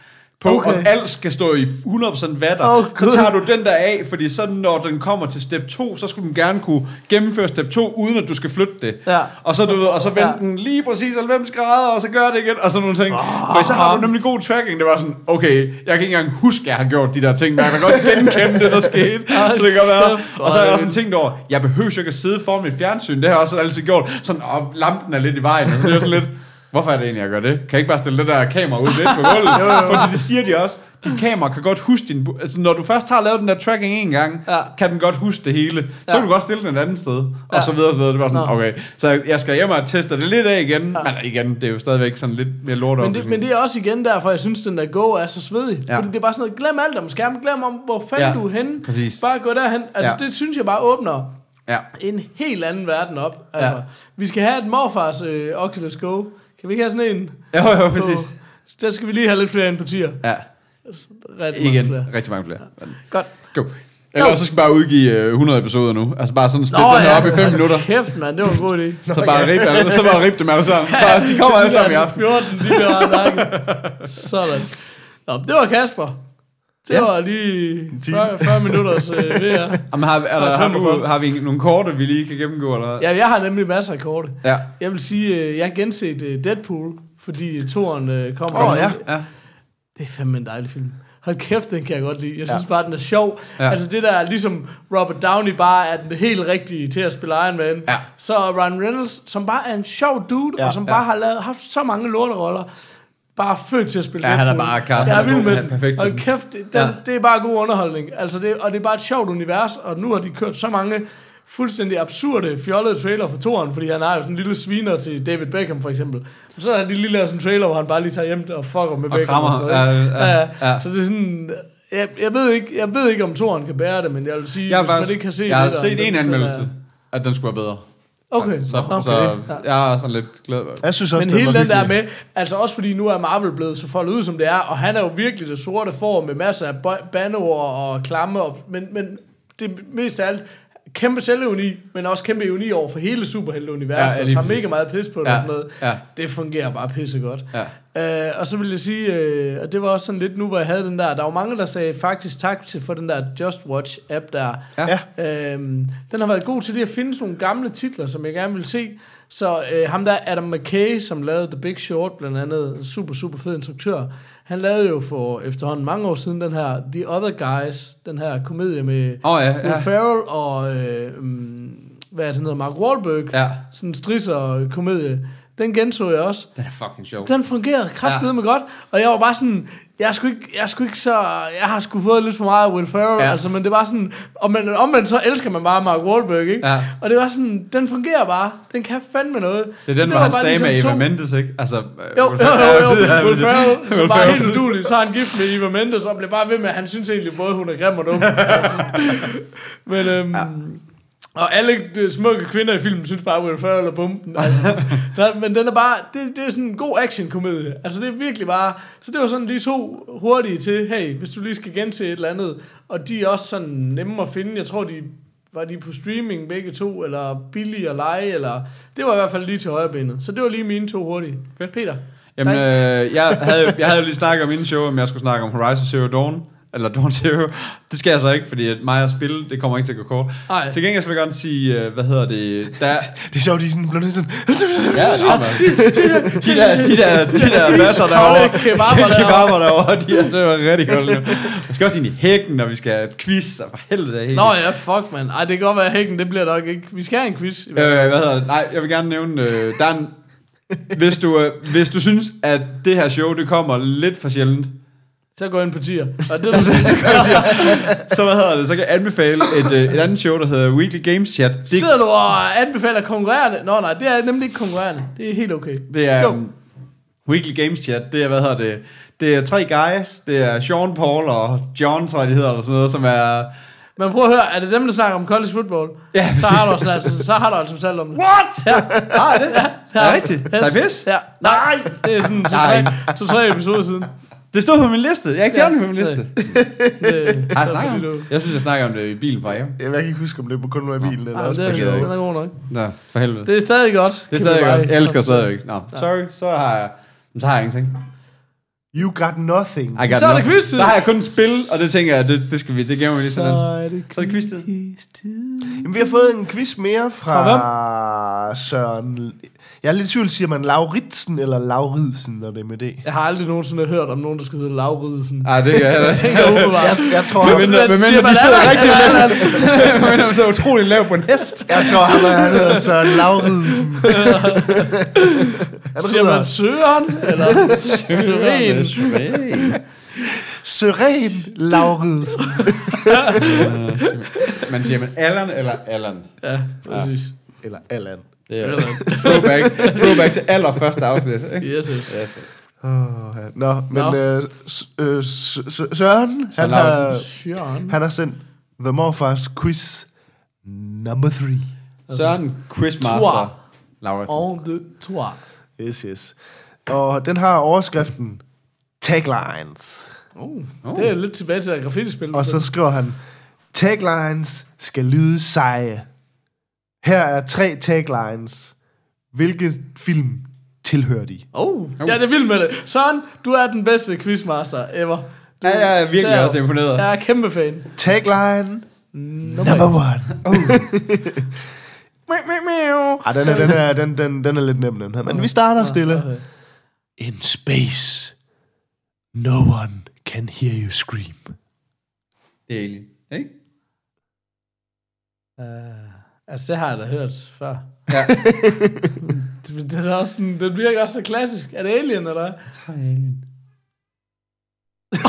på, okay. Og alt skal stå i 100% vatter.
Åh,
så
Gud.
tager du den der af, fordi så når den kommer til step 2, så skulle den gerne kunne gennemføre step 2, uden at du skal flytte det.
Ja.
Og så, du ved, og så vende
Ja.
den lige præcis 90 grader, og så gør det igen, og sådan nogle ting. For så har du nemlig god tracking. Det var sådan, okay, jeg kan ikke engang huske, at jeg har gjort de der ting, men jeg kan godt genkende det, der skete. [LAUGHS] så det kan være. Og så har jeg også tænkt over, jeg behøver jo ikke at sidde foran mit fjernsyn. Det har jeg også altid gjort. Sådan, og lampen er lidt i vejen. Så det er sådan lidt, hvorfor er det egentlig, jeg gør det? Kan jeg ikke bare stille det der kamera ud lidt på gulvet? [LAUGHS] Fordi det siger de også. Dit kamera kan godt huske din... Altså, når du først har lavet den der tracking en gang,
Ja.
kan den godt huske det hele. Så
Ja.
kan du godt stille den et andet sted. Og
Ja.
så videre, og så videre. Det var sådan,
Nå.
okay. Så jeg skal hjem og teste det lidt af igen. Men igen, det er jo stadigvæk sådan lidt mere lort
Men det, men det er også igen derfor, jeg synes, den der Go er så svedig.
Ja.
Ja. Fordi det er bare sådan noget, glem alt om skærmen, glem om, hvor fanden
Ja,
ja. du er henne.
præcis.
Bare gå derhen. Altså,
Ja.
det synes jeg bare åbner
Ja.
en helt anden verden op. Altså,
Ja.
ja. Vi skal have et morfars øh, Oculus Go. Kan vi ikke have sådan en?
Jo, jo,
på-
præcis.
Der skal vi lige have lidt flere empatier.
Ja,
Rigtig mange
igen.
flere.
Rigtig mange flere. Men
Godt.
Go. Ellers så skal vi bare udgive øh, 100 episoder nu. Altså bare sådan splitte den her op i 5 minutter.
Kæft, mand. Det var en god idé.
Så bare rip, alle- så bare rip dem alle sammen. Bare, de kommer alle sammen i aften. [LAUGHS]
14, de bliver nakket. Sådan. Nå, det var Kasper. Det
Ja.
var lige 40, 40 minutters øh, [LAUGHS] VR.
Jamen, har, er der, har, du, har vi nogle korte, vi lige kan gennemgå? Eller?
Ja, jeg har nemlig masser af korte.
ja.
Jeg vil sige, øh, jeg har genset øh, Deadpool, fordi toren øh, kommer.
Åh,
nu.
ja.
ja.
Det er fandme en dejlig film. Hold kæft, den kan jeg godt lide. Jeg synes bare, den er sjov.
Ja.
Altså det der, ligesom Robert Downey bare er den helt rigtige til at spille Iron Man.
Ja.
Så Ryan Reynolds, som bare er en sjov dude,
Ja,
ja. og som
ja.
bare har lavet, haft så mange lorteroller, bare født til at spille
Ja, han er bare castet
Jeg er vild med den.
perfekt den.
kæft, det, den,
Ja.
ja. det er bare god underholdning. Altså det, og det er bare et sjovt univers, og nu har de kørt så mange fuldstændig absurde, fjollede trailer for toren, fordi han har jo sådan en lille sviner til David Beckham for eksempel. Og så har de lige lavet sådan en trailer, hvor han bare lige tager hjem og fucker med
Og
Beckham
krammer.
og sådan noget.
Ja, ja, ja.
Så det er sådan... Jeg, jeg, ved ikke, jeg ved ikke, om toren kan bære det, men jeg vil sige,
Jeg
hvis
faktisk,
man ikke kan se
jeg har set en anmeldelse,
er-
at den skulle være bedre.
Okay,
Så,
okay.
så
ja.
jeg er sådan lidt glad.
Jeg synes også,
Men hele den der med, altså også fordi nu er Marvel blevet så foldet ud, som det er, og han er jo virkelig det sorte for med masser af bandeord og klamme, og, men, men det mest af alt, kæmpe selvironi, men også kæmpe ironi over for hele superhelteuniverset,
Ja,
og tager
præcis.
mega meget pis på det
Ja,
og sådan noget.
ja.
Det fungerer bare pissegodt.
Ja.
Øh, og så vil jeg sige, øh, og det var også sådan lidt nu, hvor jeg havde den der, der var mange, der sagde faktisk tak til for den der Just Watch app der.
Ja.
Ja.
Øhm, den har været god til det at finde sådan nogle gamle titler, som jeg gerne vil se. Så øh, ham der, Adam McKay, som lavede The Big Short, blandt andet, super, super fed instruktør, han lavede jo for efterhånden mange år siden den her The Other Guys, den her komedie med
oh, ja,
Will
ja.
Ferrell og, øh, um, hvad er det, hedder, Mark Wahlberg.
Ja,
Sådan en strisser komedie. Den genså jeg også.
den er fucking sjov.
Den fungerede kraftigt med godt, og jeg var bare sådan, jeg er sgu ikke, jeg er sgu ikke så, jeg har sgu fået lidt for meget af Will Ferrell,
Ja.
ja. altså, men det var sådan, og men omvendt så elsker man bare Mark Wahlberg, ikke?
Ja.
Og det var sådan, den fungerer bare, den kan fandme noget.
Det er
Så
den, hvor
var
hans
bare
dame er
ligesom
Eva
to-
Mendes, ikke? Altså, øh,
Jo, jo,
Will
jo,
Ferrell-
jo,
Ja,
Will Ferrell, som bare er helt udulig, så er han gift med Eva Mendes, og bliver bare ved med, at han synes egentlig både, hun er grim og dum. [LAUGHS] altså. Men, øhm, ja. Og alle de smukke kvinder i filmen synes bare, at Will Ferrell er bomben. Altså. [LAUGHS] Der, men den er bare, det, det er sådan en god actionkomedie. Altså det er virkelig bare, så det var sådan lige to hurtige til, hey, hvis du lige skal gense et eller andet, og de er også sådan nemme at finde. Jeg tror, de var de på streaming begge to, eller billige at lege, eller det var i hvert fald lige til højre benet. Så det var lige mine to hurtige. Fedt. Peter.
Jamen, øh, jeg, havde, jeg havde lige [LAUGHS] snakket om inden show, om jeg skulle snakke om Horizon Zero Dawn. Eller Dawn [LAUGHS] Zero. Det skal jeg så ikke, fordi at mig at spille, det kommer ikke til at gå kort.
Ej.
Til gengæld så vil jeg gerne sige, øh, hvad hedder det? [LAUGHS] Der,
Det er sjovt, de er sådan blevet sådan...
ja, [LAUGHS] ja, man. de der, de der, de der masser
derovre.
kebaber derovre. De er, det var rigtig koldt nu. Vi skal også ind i hækken, og vi skal have et quiz, og for helvede af hele.
Nå ja, fuck man. Ej, det kan godt være hækken, det bliver nok ikke. Vi skal have en quiz.
Øh, hvad hedder det? Nej, jeg vil gerne nævne, øh, der er en, hvis, du, øh, hvis du synes, at det her show, det kommer lidt for sjældent,
Så gå ind på tier. [LAUGHS] Og det,
Altså, [LAUGHS] så hvad hedder det, så kan jeg anbefale et, øh, et andet show, der hedder Weekly Games Chat. Det,
Sidder du og anbefaler konkurrerende? Nå nej, det er nemlig ikke konkurrerende. Det er helt okay.
det er
Go.
um, Weekly Games Chat, det er, hvad hedder det, det er tre guys, det er Sean Paul og John, tror jeg, de hedder, eller sådan noget, som er...
Men prøv at høre, er det dem, der snakker om college football?
Ja,
Så har du, altså, altså, så har du altså fortalt om det.
What?
Ja,
Ah, det, ja, det er rigtigt.
Yes. Ja. Nej, det er sådan
Nej.
to-tre to, tre episoder siden.
Det stod på min liste. Jeg har ikke
Ja.
det på min liste.
Det, [LAUGHS]
Har jeg snakket om det? Jeg synes, jeg snakker om det i bilen fra hjem.
Jeg kan ikke huske, om det kun var i bilen. Eller
Nej,
også
det er, den
gaden.
er god nok.
Nå, for helvede.
Det er stadig godt.
Det er stadig
bare-
godt. Jeg elsker stadigvæk. Nå, sorry, så har jeg... Så har jeg ingenting.
You got nothing.
I got
Så er det quiz-tid.
Så har jeg kun et spil, og det tænker jeg, det, det skal vi, det gemmer vi lige sådan.
Så er det
Så er det quiz-tid.
quiz-tid.
Jamen, vi har fået en quiz mere fra,
Fra
Søren... Jeg er lidt i tvivl, siger man Lauritsen eller Lauridsen, når det er med det?
Jeg har aldrig nogensinde hørt om nogen, der skal hedde Lauridsen.
Ej, det kan [LAUGHS] jeg
tænker umiddelbart.
Jeg, jeg tror,
Men mindre, men
Siger
mindre
man
de sidder rigtig
Eller
langt. Men mindre de sidder utrolig lavt på en hest.
jeg tror, ham er, han hedder Søren Lauridsen. [LAUGHS] han
Siger man
hedder
Søren? Eller Søren?
Søren.
Søren Lauridsen. [LAUGHS]
Man siger man Allan eller Allan.
Ja, præcis.
Eller Allan.
Det er [LAUGHS] throwback, throwback til allerførste afsnit. Ikke?
Yes, yes.
Yes.
Oh, ja. Nå, men
Nå.
øh, øh, Søren, han har,
Søren.
han har sendt The Morfars quiz number three.
Søren Quizmaster. Laura.
On the trois.
Yes, yes. Og den har overskriften Taglines.
Oh, det er lidt tilbage til graffiti-spil.
Og så skriver han, taglines skal lyde seje. Her er tre taglines. Hvilke film tilhører de?
Oh, ja, det er vildt med det. Søren, du er den bedste quizmaster ever. Du,
Ja, jeg er virkelig
der-
også imponeret.
Jeg er kæmpe fan.
Tagline
Nummer
number one. [LAUGHS]
Miau.
Ah, den, er, den, er, den, den, den er lidt nem, den her. Men vi starter stille.
Okay.
In space, no one can hear you scream.
Det er alien. Ikke?
Uh, altså, det har jeg da hørt før.
Ja. [LAUGHS]
Det, det er også sådan, den virker også så klassisk. Er det Alien, eller hvad?
Tag alien. [LAUGHS]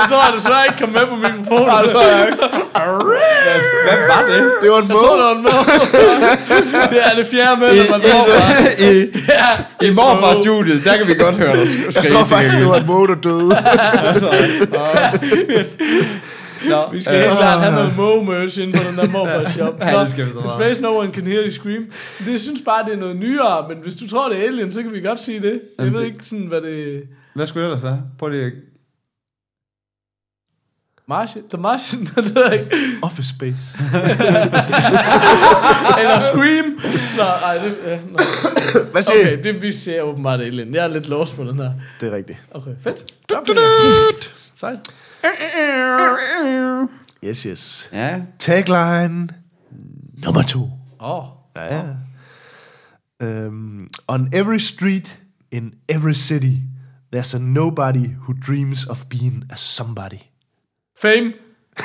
Det tror jeg desværre ikke kom med på mikrofonen.
Nej, det tror jeg ikke. Hvad, hvad var det?
Det var en
Jeg tror,
mål.
det var en mål. Det er det fjerde medlem, man tror bare.
I,
Det er
I morfars studiet, der kan vi godt høre dig.
Jeg tror faktisk, det var en mål, der døde.
Nå,
Vi skal helt klart have noget Mo-merch inde på den der morfar shop.
Ja, det skal vi så meget.
Space No One Can Hear You Scream. Det jeg synes bare, det er noget nyere, men hvis du tror, det er Alien, så kan vi godt sige det. Jeg
Jamen,
ved
det-
ikke sådan, hvad det...
Hvad skulle jeg ellers være? Prøv lige at...
Martian? The Martian? [LAUGHS] det ved jeg ikke.
Office Space. [LAUGHS]
Eller Scream? Nå, ej, det... Ja, nå.
Hvad siger
Okay, det vi ser åbenbart Alien. Jeg er lidt lost på den her.
Det er rigtigt.
Okay, fedt. Det. Sejt.
Yes, yes.
Ja.
Tagline nummer to.
Åh. Oh.
Ja, ja. Um, on every street in every city, there's a nobody who dreams of being a somebody.
Fame.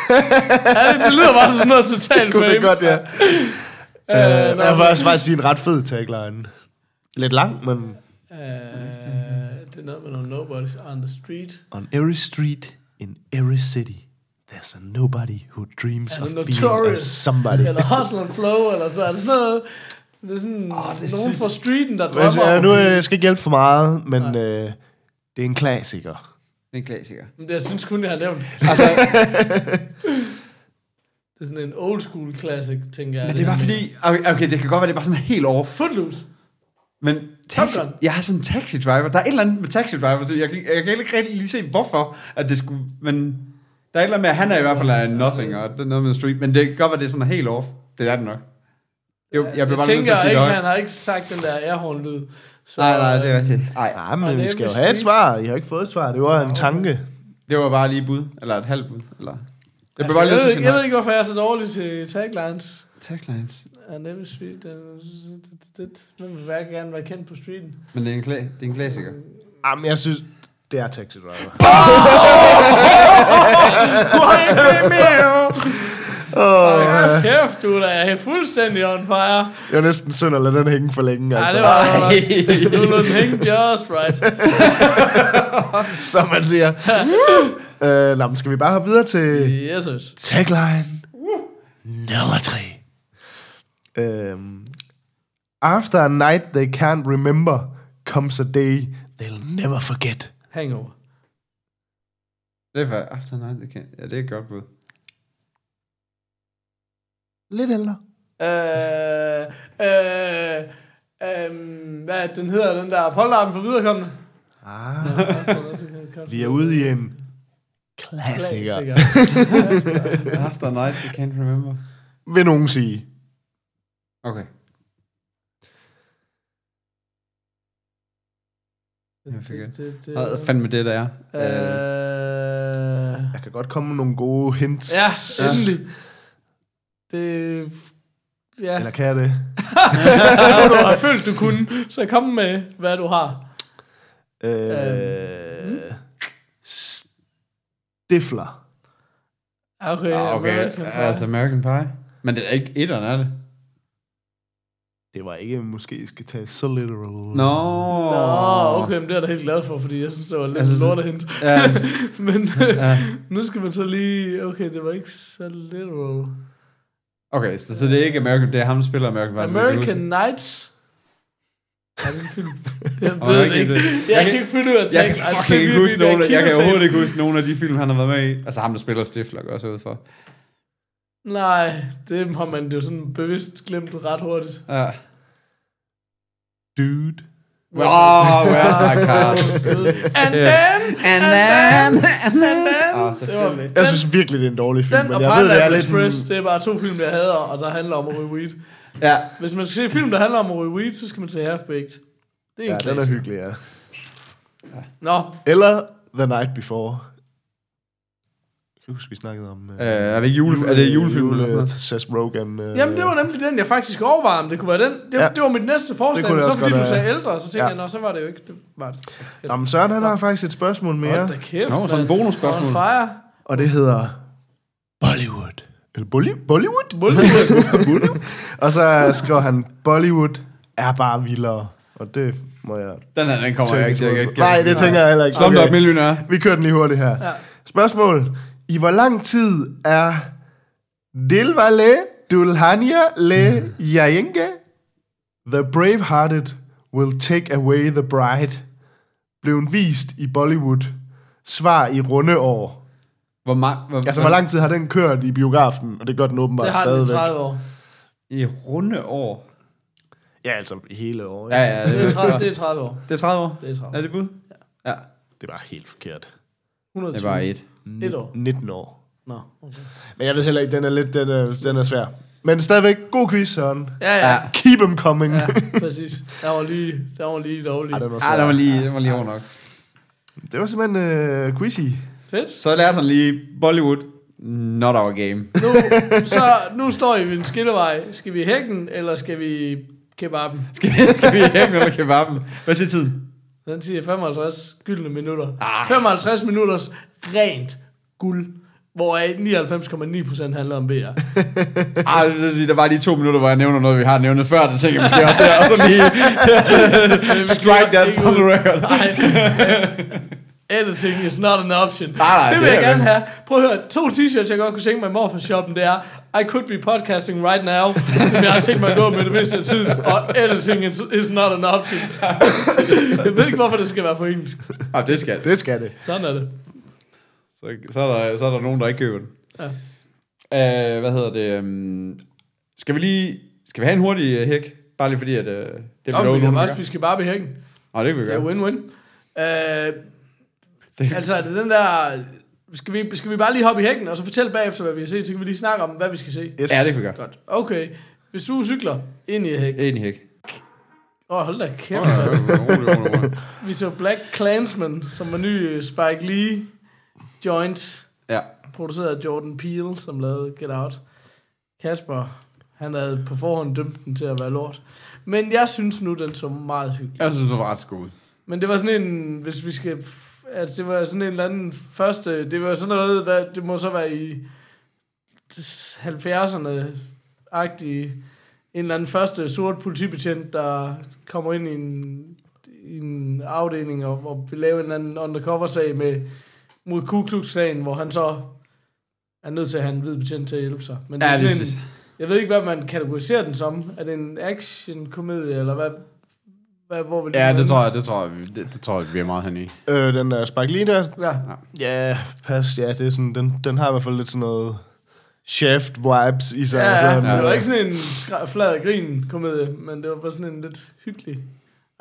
ja, det, det lyder bare som sådan noget totalt [LAUGHS]
Kunne
fame.
det godt, ja. Uh,
nå,
jeg vil også bare sige en ret fed tagline. Lidt lang, men
øh, det er noget med nogle nobodies on the street.
on every street in every city, there's a nobody who dreams of
det
being a
Notorious?
somebody.
Eller Hustle and Flow, eller så er det sådan noget... Det er sådan oh,
det
nogen fra streeten, der drømmer
ja,
om...
nu øh, jeg skal ikke hjælpe for meget, men øh, det er en klassiker.
Det er en klassiker.
Men det, jeg synes kun, jeg har nævnt.
Altså, [LAUGHS]
Det er sådan en old school classic, tænker jeg.
men det er bare fordi... Okay, okay, det kan godt være, det er bare sådan helt off.
Footloose.
Men taxi, jeg har sådan en taxi driver. Der er et eller andet med taxi driver, så jeg, kan- jeg kan ikke rigtig lige se, hvorfor at det skulle... Men der er et eller andet med, at han er i hvert fald af nothing, og det er noget med street. Men det kan godt være, det er sådan helt off. Det er det nok. Jo, jeg, jeg bare
tænker
at sige
ikke, han har ikke sagt den der airhorn-lyd. Så,
Nej, nej, det er rigtigt. Ej,
Ja,
Og
men vi
det
skal jo have et svar. I har ikke fået et svar. Det var en tanke.
det var bare lige bud. Eller et halvt bud. Eller... Jeg
Altså,
bare
jeg, ved, jeg ved
nej.
ikke, hvorfor jeg er så dårlig til taglines.
Taglines.
Ja, det er sygt. Det, man vil være gerne være kendt på streeten.
Men det er en, kla- det er en klassiker.
Jamen, jeg synes, det er Taxi Driver. [LAUGHS]
Åh, kæft, du der er fuldstændig on fire.
Det var næsten synd at lade den hænge for længe.
Ja,
altså.
det var. Du lod den hænge just right. [LAUGHS]
Som man siger. [LAUGHS] øh, nå, skal vi bare hoppe videre til...
Yes.
Tagline nummer 3. Um, After a night they can't remember, comes a day they'll never forget.
Hangover.
Det er after a Night, they kan... Ja, det er godt bud.
Lidt ældre.
Øh, øh, øh, hvad den hedder, den der polterappen for viderekommende?
Ah, ah, vi er ude i en klassiker. klassiker.
After Night, you can't remember.
Vil nogen sige.
Okay. Jeg fik
det, det, det,
Hvad fandme det, der er?
Øh,
Jeg kan godt komme med nogle gode hints.
ja, endelig. Det... Ja,
Eller kan jeg det? [LAUGHS]
nu du har følt, du kunne, så kom med, hvad du har.
Øh, Stifler.
Okay,
Ah, okay,
American Pie.
altså American Pie. Men det er ikke etteren, er det?
Det var ikke, måske skal tage så literal.
Nå.
Nå, okay, men det er jeg da helt glad for, fordi jeg synes, det var lidt
Jeg synes-
lortehint.
Ja, [LAUGHS]
Men
ja. [LAUGHS]
nu skal man så lige... Okay, det var ikke så literal.
Okay, så, så det er ikke American, det er ham, der spiller American kan
American. Nights. Er det en film? Jeg ved
jeg
det
kan
ikke. Jeg
jeg
kan
kan-
ikke finde ud af at
Jeg kan fucking ikke huske nogen, af- jeg kan overhovedet ikke huske nogen af de film, han har været med i. Altså ham, der spiller Stifler, går også ud for.
Nej, det har man jo sådan bevidst glemt ret hurtigt.
Ja.
Dude.
Oh, where's my card?
And
Ja.
then,
And then,
and then.
Ah,
Det
selvfølgelig.
var,
Jeg synes virkelig, det er en dårlig film,
den
men jeg ved, det er lidt...
Express, det er bare to film, jeg hader, og der handler om at ryge weed.
Ja,
Hvis man skal se film, der handler om at ryge weed, så skal man se Half-Baked. Det er en
ja, den er
klassiker.
hyggelig, ja.
Nå,
Eller The Night Before. Kan huske, vi snakkede om...
øh, er det jule, er det julefilm eller sådan
Jule,
noget?
Seth Rogen. Øh,
Jamen, det var nemlig den, jeg faktisk overvejede, om det kunne være den. Det,
Ja.
det var mit næste forslag,
Det kunne
men
det
så fordi du sagde ældre, så tænkte
Ja.
jeg, nå, så var det jo ikke. Det var det.
Nå, men Søren, han har faktisk et spørgsmål mere,
Hold da kæft,
Nå, sådan en bonusspørgsmål.
Og det hedder Bollywood. Eller Bolly- Bollywood? [LAUGHS]
Bollywood.
Og så skriver han, Bollywood er bare vildere. Og det må jeg
Den her, den kommer jeg ikke til.
Nej, det tænker jeg heller ikke.
Slumdog Millionær.
Vi kører den lige hurtigt her.
Ja.
Spørgsmål. I hvor lang tid er Dilwale Dulhania Le Jayenge The Bravehearted Will Take Away the Bride blev vist i Bollywood. Svar i runde år.
Hvor, ma- hvor,
Altså, hvor lang tid har den kørt i biografen? Og det gør den åbenbart
Det har
stadigvæk.
30 år.
I runde år.
Ja, altså hele år.
Ja, ja,
Det er
det,
30, det er 30 år.
det er 30 år.
Det er 30
Er det bud? Ja.
Det var helt forkert.
120.
Det bare et.
Et år.
19 år.
Nå, okay.
Men jeg ved heller ikke, den er lidt, den er, den er svær. Men stadigvæk, god quiz, Søren.
Ja, ja.
Keep them coming.
Ja, [LAUGHS] præcis. Der var lige, der var lige dårlig.
Ej, den var svær.
det var lige, det var lige over nok.
Det var simpelthen øh, quizzy.
Fedt.
Så lærte han lige Bollywood, not our game.
Nu, så, nu står I ved en skillevej. Skal vi i hækken, eller skal vi kebaben?
Skal vi, skal vi hænge eller kebaben? Hvad siger tiden?
Den siger 55 gyldne minutter.
Ah.
55 minutters rent guld, hvoraf 99,9% handler om BR.
Ah, det vil sige, der var de to minutter, hvor jeg nævner noget, vi har nævnt før. Det tænker jeg måske også der. Og så lige [LAUGHS] strike that from the record.
Nej. [LAUGHS] Editing is not an option.
Nej, nej,
det vil
det
jeg
er
gerne have. Prøv at høre, to t-shirts, jeg godt kunne tænke mig i morfar-shoppen, det er I could be podcasting right now, som jeg har tænkt mig at gå med det meste af tiden, og editing is, is not an option. jeg ved ikke, hvorfor det skal være på engelsk.
Ah, det skal det.
Det skal det.
Sådan er det.
Så, så, er der, så er der nogen, der ikke køber den.
Ja.
Uh, hvad hedder det? Um, skal vi lige... Skal vi have en hurtig uh, hæk? Bare lige fordi, at uh, det er
Kom,
lovet
vi,
der
vi skal bare behækken.
Nå, det kan vi
Det er
gøre.
win-win. Uh, altså, er det den der... Skal vi, skal vi bare lige hoppe i hækken, og så fortælle bagefter, hvad vi har set, så kan vi lige snakke om, hvad vi skal se.
Yes.
Ja, det kan vi gøre.
Godt. Okay. Hvis du cykler ind i hæk.
En hæk.
Åh, oh, hold da kæft.
Rolig, rolig, rolig, rolig.
Vi så Black Klansman, som var ny øh, Spike Lee joint,
Ja.
produceret af Jordan Peele, som lavede Get Out. Kasper, han havde på forhånd dømt den til at være lort. Men jeg synes nu, den så meget hyggelig.
Jeg synes, det var ret god.
Men det var sådan en, hvis vi skal... Altså, det var sådan en eller anden første... Det var sådan noget, hvad, det må så være i 70'erne-agtige... En eller anden første sort politibetjent, der kommer ind i en, i en afdeling og, og vil lave en eller anden undercover-sag med, mod Ku Klux Klan, hvor han så er nødt til at have en hvid betjent til at hjælpe sig. Men det er
Ja,
sådan en, jeg ved ikke, hvad man kategoriserer den som. Er det en action-komedie, eller hvad? Hvad hvor vil
Ja, det tror jeg, det tror jeg, vi- det, det tror jeg, vi er meget hen i.
Øh, den der Spike Lee der,
Ja.
ja, pas, ja, det er sådan, den, den har i hvert fald lidt sådan noget shaft vibes i sig.
Ja,
altså,
ja, det var ikke sådan en skra- flad grin komedie, men det var bare sådan en lidt hyggelig.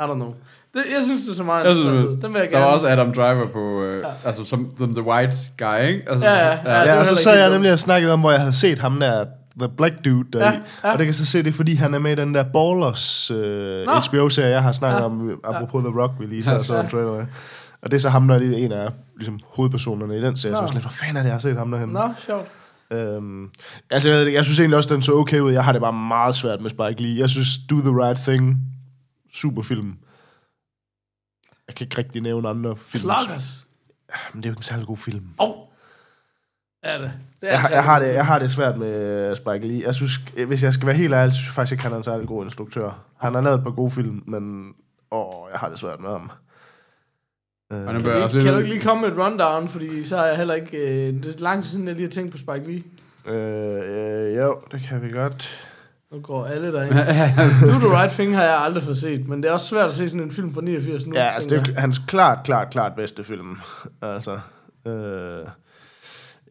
I don't know. Det, jeg synes, det er så meget
Jeg synes,
interessant ud. Den vil jeg
Der
gerne.
var også Adam Driver på, øh, ja. altså som, som the white guy, ikke? Altså,
Ja, ja, ja.
Ja,
det var
og så
heller
sad
ikke
jeg
dumt.
nemlig og snakkede om, hvor jeg havde set ham der, The Black Dude, der
Ja,
ja,
ja.
Og det kan så se, det er fordi, han er med i den der Ballers øh. HBO-serie, jeg har snakket
Ja.
om, apropos The Rock, vi lige så
Ja.
ja. så en trailer med. Og det er så ham, der er en af ligesom, hovedpersonerne i den serie.
Nå.
Så jeg sådan lidt, hvor fanden er det, jeg har set ham derhen?
Nå, sjovt.
Øhm, altså, jeg, jeg synes egentlig også, den så okay ud. Jeg har det bare meget svært med Spike Lee. Jeg synes, Do the Right Thing, super film. Jeg kan ikke rigtig nævne andre film.
Klokkers.
Men det er jo ikke en særlig god film.
Oh. Ja, det. det er
Jeg, har-
altså
jeg, har det, jeg har det svært med øh, Spike Lee. Jeg synes, hvis jeg skal være helt ærlig, så synes jeg faktisk ikke, han er en særlig god instruktør. Han har lavet et par gode film, men åh, jeg har det svært med ham. Øh,
Kan,
lidt...
kan du ikke lige komme med et rundown, fordi så har jeg heller ikke... Øh, det er lang tid siden, jeg lige har tænkt på Spike Lee.
øh, øh, jo, det kan vi godt.
Nu går alle derinde. Do the Right Thing har jeg aldrig fået set, men det er også svært at se sådan en film fra 89 nu.
Ja, altså, det er hans klart, klart, klart bedste film. Altså, øh,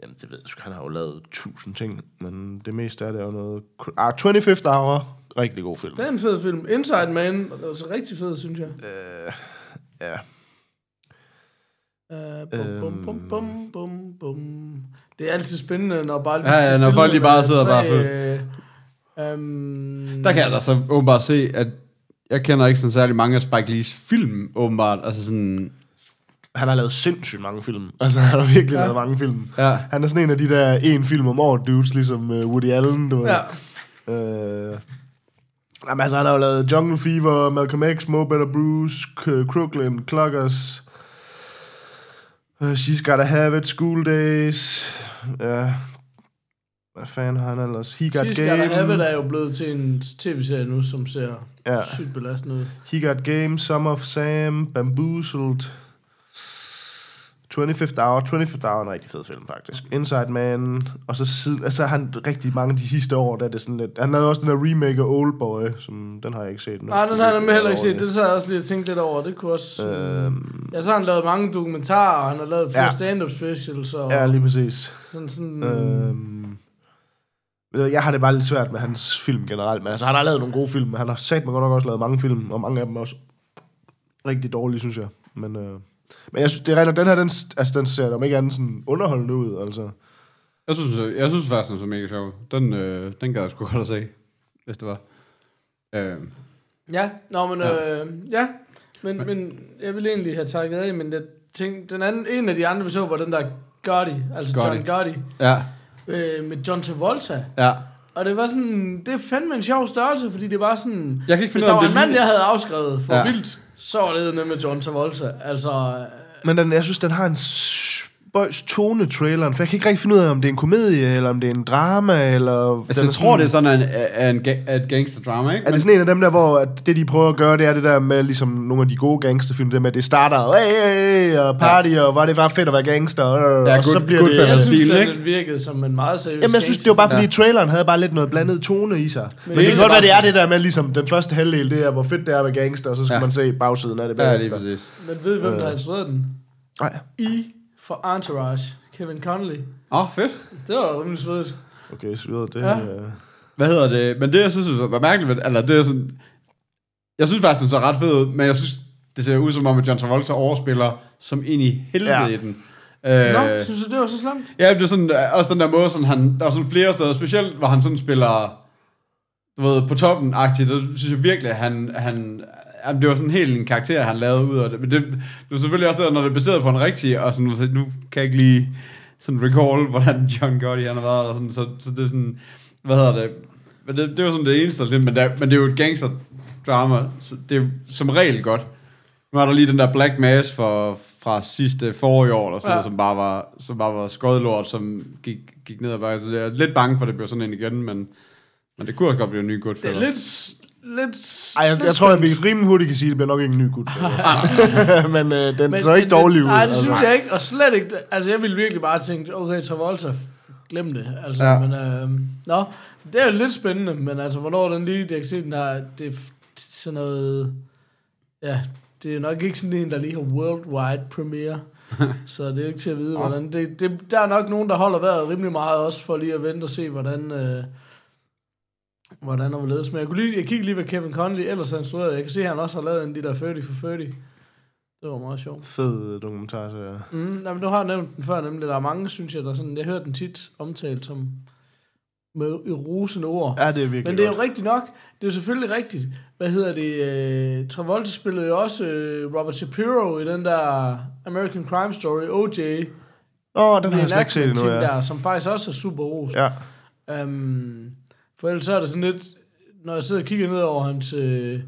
jamen, det ved jeg sgu, han har jo lavet tusind ting, men det meste af det er jo noget... Ah, 25th Hour, rigtig god film.
Det er en fed film. Inside Man, det var så rigtig fed, synes jeg.
Øh, ja,
Uh, bum, bum, bum, bum, bum, bum. Det er altid spændende, når bare
Ja, ja, når folk lige bare sidder bare
bare um,
Der kan jeg da så åbenbart se, at jeg kender ikke sådan særlig mange af Spike Lees film, åbenbart. Altså sådan...
han har lavet sindssygt mange film. [LAUGHS] Altså, han har virkelig
Ja.
lavet mange film.
Ja.
Han er sådan en af de der en film om året dudes, ligesom uh, Woody Allen, du ved.
Ja,
Øh, jamen, altså, han har jo lavet Jungle Fever, Malcolm X, Mo Better Bruce, K- Crooklyn, Clockers, uh, She's Gotta Have It, School Days, ja, hvad fanden har han ellers? He Got
Sidst
Game,
Gotta Have It er jo blevet til en tv-serie nu, som ser
ja.
sygt belastende ud.
He Got Game, Some of Sam, Bamboozled, 25th Hour. 25th Hour er en rigtig fed film, faktisk. Inside Man. Og så siden, altså han rigtig mange de sidste år, der er det sådan lidt... Han lavede også den der remake af Oldboy, som den har jeg ikke set. nu.
Nej, den har jeg nemlig heller ikke set. Det så jeg også lige tænkt lidt over. Det kunne også...
Øhm,
Ja, så har han lavet mange dokumentarer, og han har lavet flere
Ja.
stand-up specials, og
ja, lige præcis.
sådan sådan...
Øhm, jeg har det bare lidt svært med hans film generelt, men altså, han har lavet nogle gode film, han har sat mig godt nok også lavet mange film, og mange af dem er også rigtig dårlige, synes jeg. Men, øh, men jeg synes, det regner, den her, den, altså, den ser om ikke andet sådan underholdende ud, altså.
Jeg synes, jeg, jeg synes faktisk, den så mega sjov. Den, øh, den gad jeg sgu godt at se, hvis det var. Øh,
Ja, nå, men
Ja.
øh, ja. Men, men jeg ville egentlig have takket af, men jeg tænkte, den anden, en af de andre, vi så, var den der Gotti, altså
Gotti.
John Gotti,
ja,
øh, med John Travolta.
ja.
Og det var sådan, det er fandme en sjov størrelse, fordi det var sådan,
Jeg kan ikke
hvis
finde ud
der var en mand, jeg havde afskrevet for
ja.
vildt, så var det med John Travolta. Altså, øh,
Men den, jeg synes, den har en spøjs tone, traileren, for jeg kan ikke rigtig finde ud af, om det er en komedie, eller om det er en drama, eller...
Altså, jeg tror, det er sådan en, en, en, et gangster-drama, ikke?
Er det sådan en af dem der, hvor at det de prøver at gøre, det er det der med, ligesom nogle af de gode gangsterfilm, det med, at det starter, hey, hey, hey, og party, ja. og var det bare fedt at være gangster, og,
Ja,
og så bliver
good
det...
jeg synes, den virkede som en meget seriøs
Jamen, jeg synes, det var bare, fordi
Ja.
ja. traileren havde bare lidt noget blandet tone i sig. Men,
det
det
er
kan godt være, det er det der med, ligesom den første halvdel, det er, hvor fedt det er at være gangster, og så skal
Ja.
ja. man se bagsiden af det
Ja, lige
bagefter.
præcis.
Men ved I, hvem der har instrueret den?
Nej.
I for Entourage, Kevin Connolly.
Åh, oh, fedt.
Det var da rimelig svedigt.
Okay, så videre. Det,
Ja.
ja.
Hvad hedder det? Men det, jeg synes var mærkeligt, ved- eller det er sådan... Jeg synes faktisk, den så ret fed ud, men jeg synes, det ser ud som om, at John Travolta overspiller som ind i helvede
Ja.
i den. Øh,
Nå, synes du, det var så slemt?
Ja, det er sådan, øh, også den der måde, sådan, han, der er sådan flere steder, specielt hvor han sådan spiller, du ved, på toppen agtigt der synes jeg virkelig, at han, han, jamen, det var sådan helt en karakter, han lavede ud af det. Men det, det var selvfølgelig også det, når det er baseret på en rigtig, og sådan, så nu kan jeg ikke lige sådan recall, hvordan [LAUGHS] John Gotti han har været, og sådan, så, så det er sådan, hvad hedder det, men det, det var sådan det eneste, der- men, der, men det er jo et gangster drama, så det er som regel godt. Nu er der lige den der Black Mass for, fra sidste forrige år, eller sådan,
Ja.
som bare var, som bare var skodlort, som gik, gik ned ad bakke. Så jeg er lidt bange for, at det bliver sådan en igen, men, men det kunne også godt blive en ny
Det
Goodfellas.
er lidt... lidt
Ej, jeg,
lidt
jeg tror, at vi rimelig hurtigt kan sige, at det bliver nok ikke en ny gut. [LAUGHS] [LAUGHS] men øh, den
Men-
så ikke
men-
dårlig ud.
Nej, det
altså.
synes jeg ikke. Og slet ikke... Altså, jeg ville virkelig bare tænke, okay, Travolta, glem det. Altså,
Ja.
men... Øh, nå, det er jo lidt spændende, men altså, hvornår den lige... Jeg kan se, den har... Det er sådan noget... Ja, det er nok ikke sådan en, der lige har worldwide premiere. [LAUGHS] så det er jo ikke til at vide, hvordan... Det, det, der er nok nogen, der holder vejret rimelig meget også, for lige at vente og se, hvordan... Øh, hvordan og hvorledes. Men jeg, kunne lige, jeg kiggede lige, hvad Kevin Conley ellers har instrueret. Jeg kan se, at han også har lavet en de der 30 for 30. Det var meget sjovt.
Fed dokumentar, så ja.
Mm, nej, men du har nævnt den før, nemlig. Der er mange, synes jeg, der sådan... Jeg hører den tit omtalt som med i rosende ord.
Ja, det er virkelig
Men det er
godt.
jo rigtigt nok. Det er jo selvfølgelig rigtigt. Hvad hedder det? Uh, Travolta spillede jo også uh, Robert Shapiro i den der American Crime Story, OJ.
Åh, den har jeg slet ikke set endnu, ja.
der, som faktisk også er super ros.
Ja.
Um, for ellers så er det sådan lidt, når jeg sidder og kigger ned over hans øh,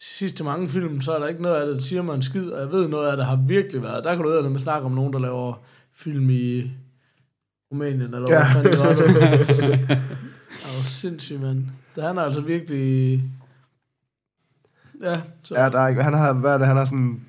sidste mange film, så er der ikke noget af det, der siger mig en skid, og jeg ved noget af det har virkelig været. Der kan du høre, når man snakker om nogen, der laver film i Rumænien, eller
Ja.
hvad fanden det var. [LAUGHS] Det er jo sindssygt, mand. Det han er altså virkelig... Ja, så...
Ja, der er ikke, han har, hvad er det, han har sådan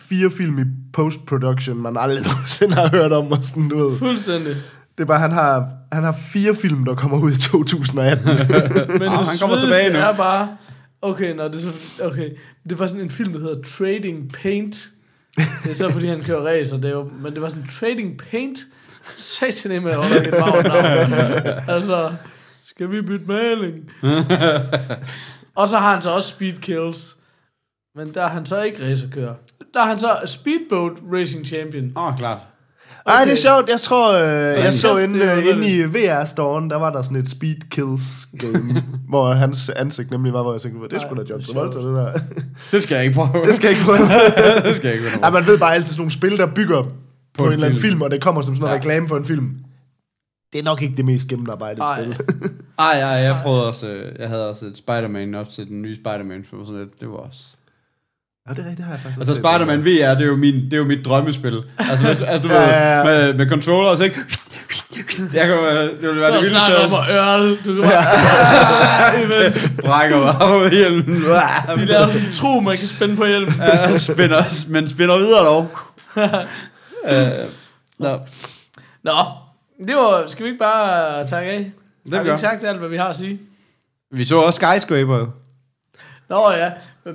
fire film i post-production, man aldrig [LAUGHS] nogensinde har hørt om, og sådan, du ved.
Fuldstændig.
Det er bare, han har, han har fire film, der kommer ud i 2018. [LAUGHS]
Men det
han kommer tilbage nu.
er bare... Okay, nå, det er så, okay. Det var sådan en film, der hedder Trading Paint. Det er så, fordi han kører racer, det er jo, men det var sådan Trading Paint. Satan med, at holde et navn. altså, skal vi bytte maling? [LAUGHS] og så har han så også Speed Kills. Men der er han så ikke racerkører. Der er han så Speedboat Racing Champion.
Åh, oh, klart.
Ej, det er sjovt. Jeg tror, øh, jeg så inde, øh, inde i VR-storen, der var der sådan et Speed Kills game, [LAUGHS] hvor hans ansigt nemlig var, hvor jeg tænkte, det sgu da
Ej,
John Travolta, det der. [LAUGHS]
Det skal jeg ikke prøve.
Det skal jeg ikke prøve. [LAUGHS]
det skal jeg ikke prøve.
man ved bare altid sådan nogle spil, der bygger på, på en,
en
eller anden
film.
og det kommer som sådan
Ja.
ja. reklame for en film. Det er nok ikke det mest gennemarbejdede
Ej.
spil.
Ej, ej, jeg prøvede også, øh, jeg havde også et Spider-Man op til den nye Spider-Man, for sådan lidt, det var også...
Ja, det er rigtigt, det har jeg faktisk
Altså. Spider-Man VR, det er jo, min, det er jo mit drømmespil. Altså, hvis, altså du
Ja,
ved,
ja, ja.
med, med controller, så ikke... Jeg kan, øh, det ville være
Så
det
snakker om
vildeste,
at ørle. Du kan bare... [LAUGHS]
brækker mig op i hjelmen.
De laver sådan en tro, man kan spænde på hjelm.
Ja, spænder, men spænder videre dog. [LAUGHS] øh, nå,
Nå, det var... Skal vi ikke bare takke af?
det
har
vi
ikke sagt alt, hvad vi har at sige?
Vi så også Skyscraper jo.
Nå ja, men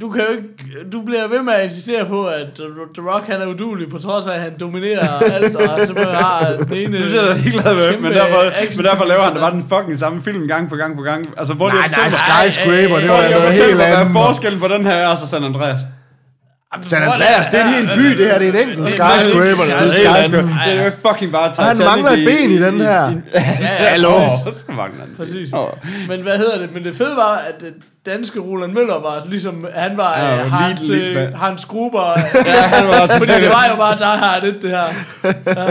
du kan jo ikke, du bliver ved med at insistere på, at The Rock han er udulig, på trods af, at han dominerer alt, og simpelthen har den ene...
Det er jeg da ligeglad med, men derfor, men derfor laver han da bare den fucking samme film gang på gang på gang. Altså, hvor
Nej,
de
nej,
har fortalt mig,
Skyscraper, det var
fortæl
helt
mig, hvad er
andet.
forskellen på den her og så San Andreas?
San Andreas, det er en hel by, det her. Det er en enkelt skyscraper.
Det er
Det
en
er
skyscraper.
Det er jo fucking bare Titanic
han mangler et ben i den her.
Hallo.
Præcis. Men hvad hedder det? Men det fede var, at øh, danske Roland Møller var ligesom, han var
Ja,
ja,
lead-
Hans,
lead
øh,
man.
Hans Gruber.
Ja, han var [LAUGHS]
fordi det var jo bare, der har det, det her. Ja,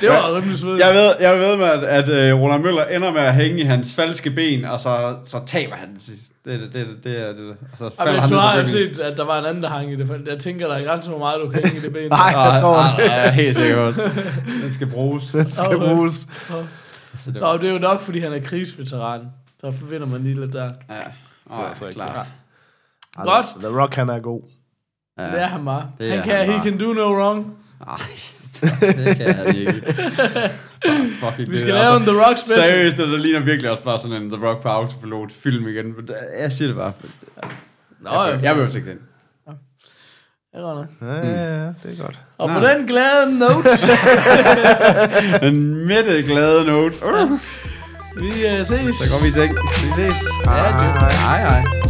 det var rimelig svedigt.
Jeg ved, jeg ved med, at, at uh, Roland Møller ender med at hænge i hans falske ben, og så, så taber han det sidst. Det, er det, det, er det, det, er det. Og så falder
men
han ned
har
på
jo set, at der var en anden, der hang i det. Jeg tænker, der er grænser, hvor meget du kan hænge i det ben. [LAUGHS]
Nej, jeg tror,
Nej, nej, nej, helt sikkert. [LAUGHS] Den skal bruges.
den skal
Okay.
bruges.
Så det var,
Nå, det er jo nok, fordi han er krigsveteran. Så forvinder man lige lidt der.
ja. Oh,
altså ikke-
klar.
Godt.
The Rock, han er god.
Ja.
Det er han bare.
Det
Han
er
kan,
han
he
bare.
can do no wrong.
Ej, [LAUGHS] det kan jeg ikke. Fuck, fucking
Vi
det
skal
er
lave en The Rock special.
Seriøst, det der ligner virkelig også bare sådan en The Rock på autopilot film igen. Men det- Jeg siger det bare.
Nå,
Jeg, jeg vil jo ikke den.
Det er.
Ja, ja, ja, det er godt.
Og på den glade note, [LAUGHS]
Den mætte glade note. Uh,
vi uh, ses.
så går vi i seng. Vi ses.
Ja, det-
Hej, hej.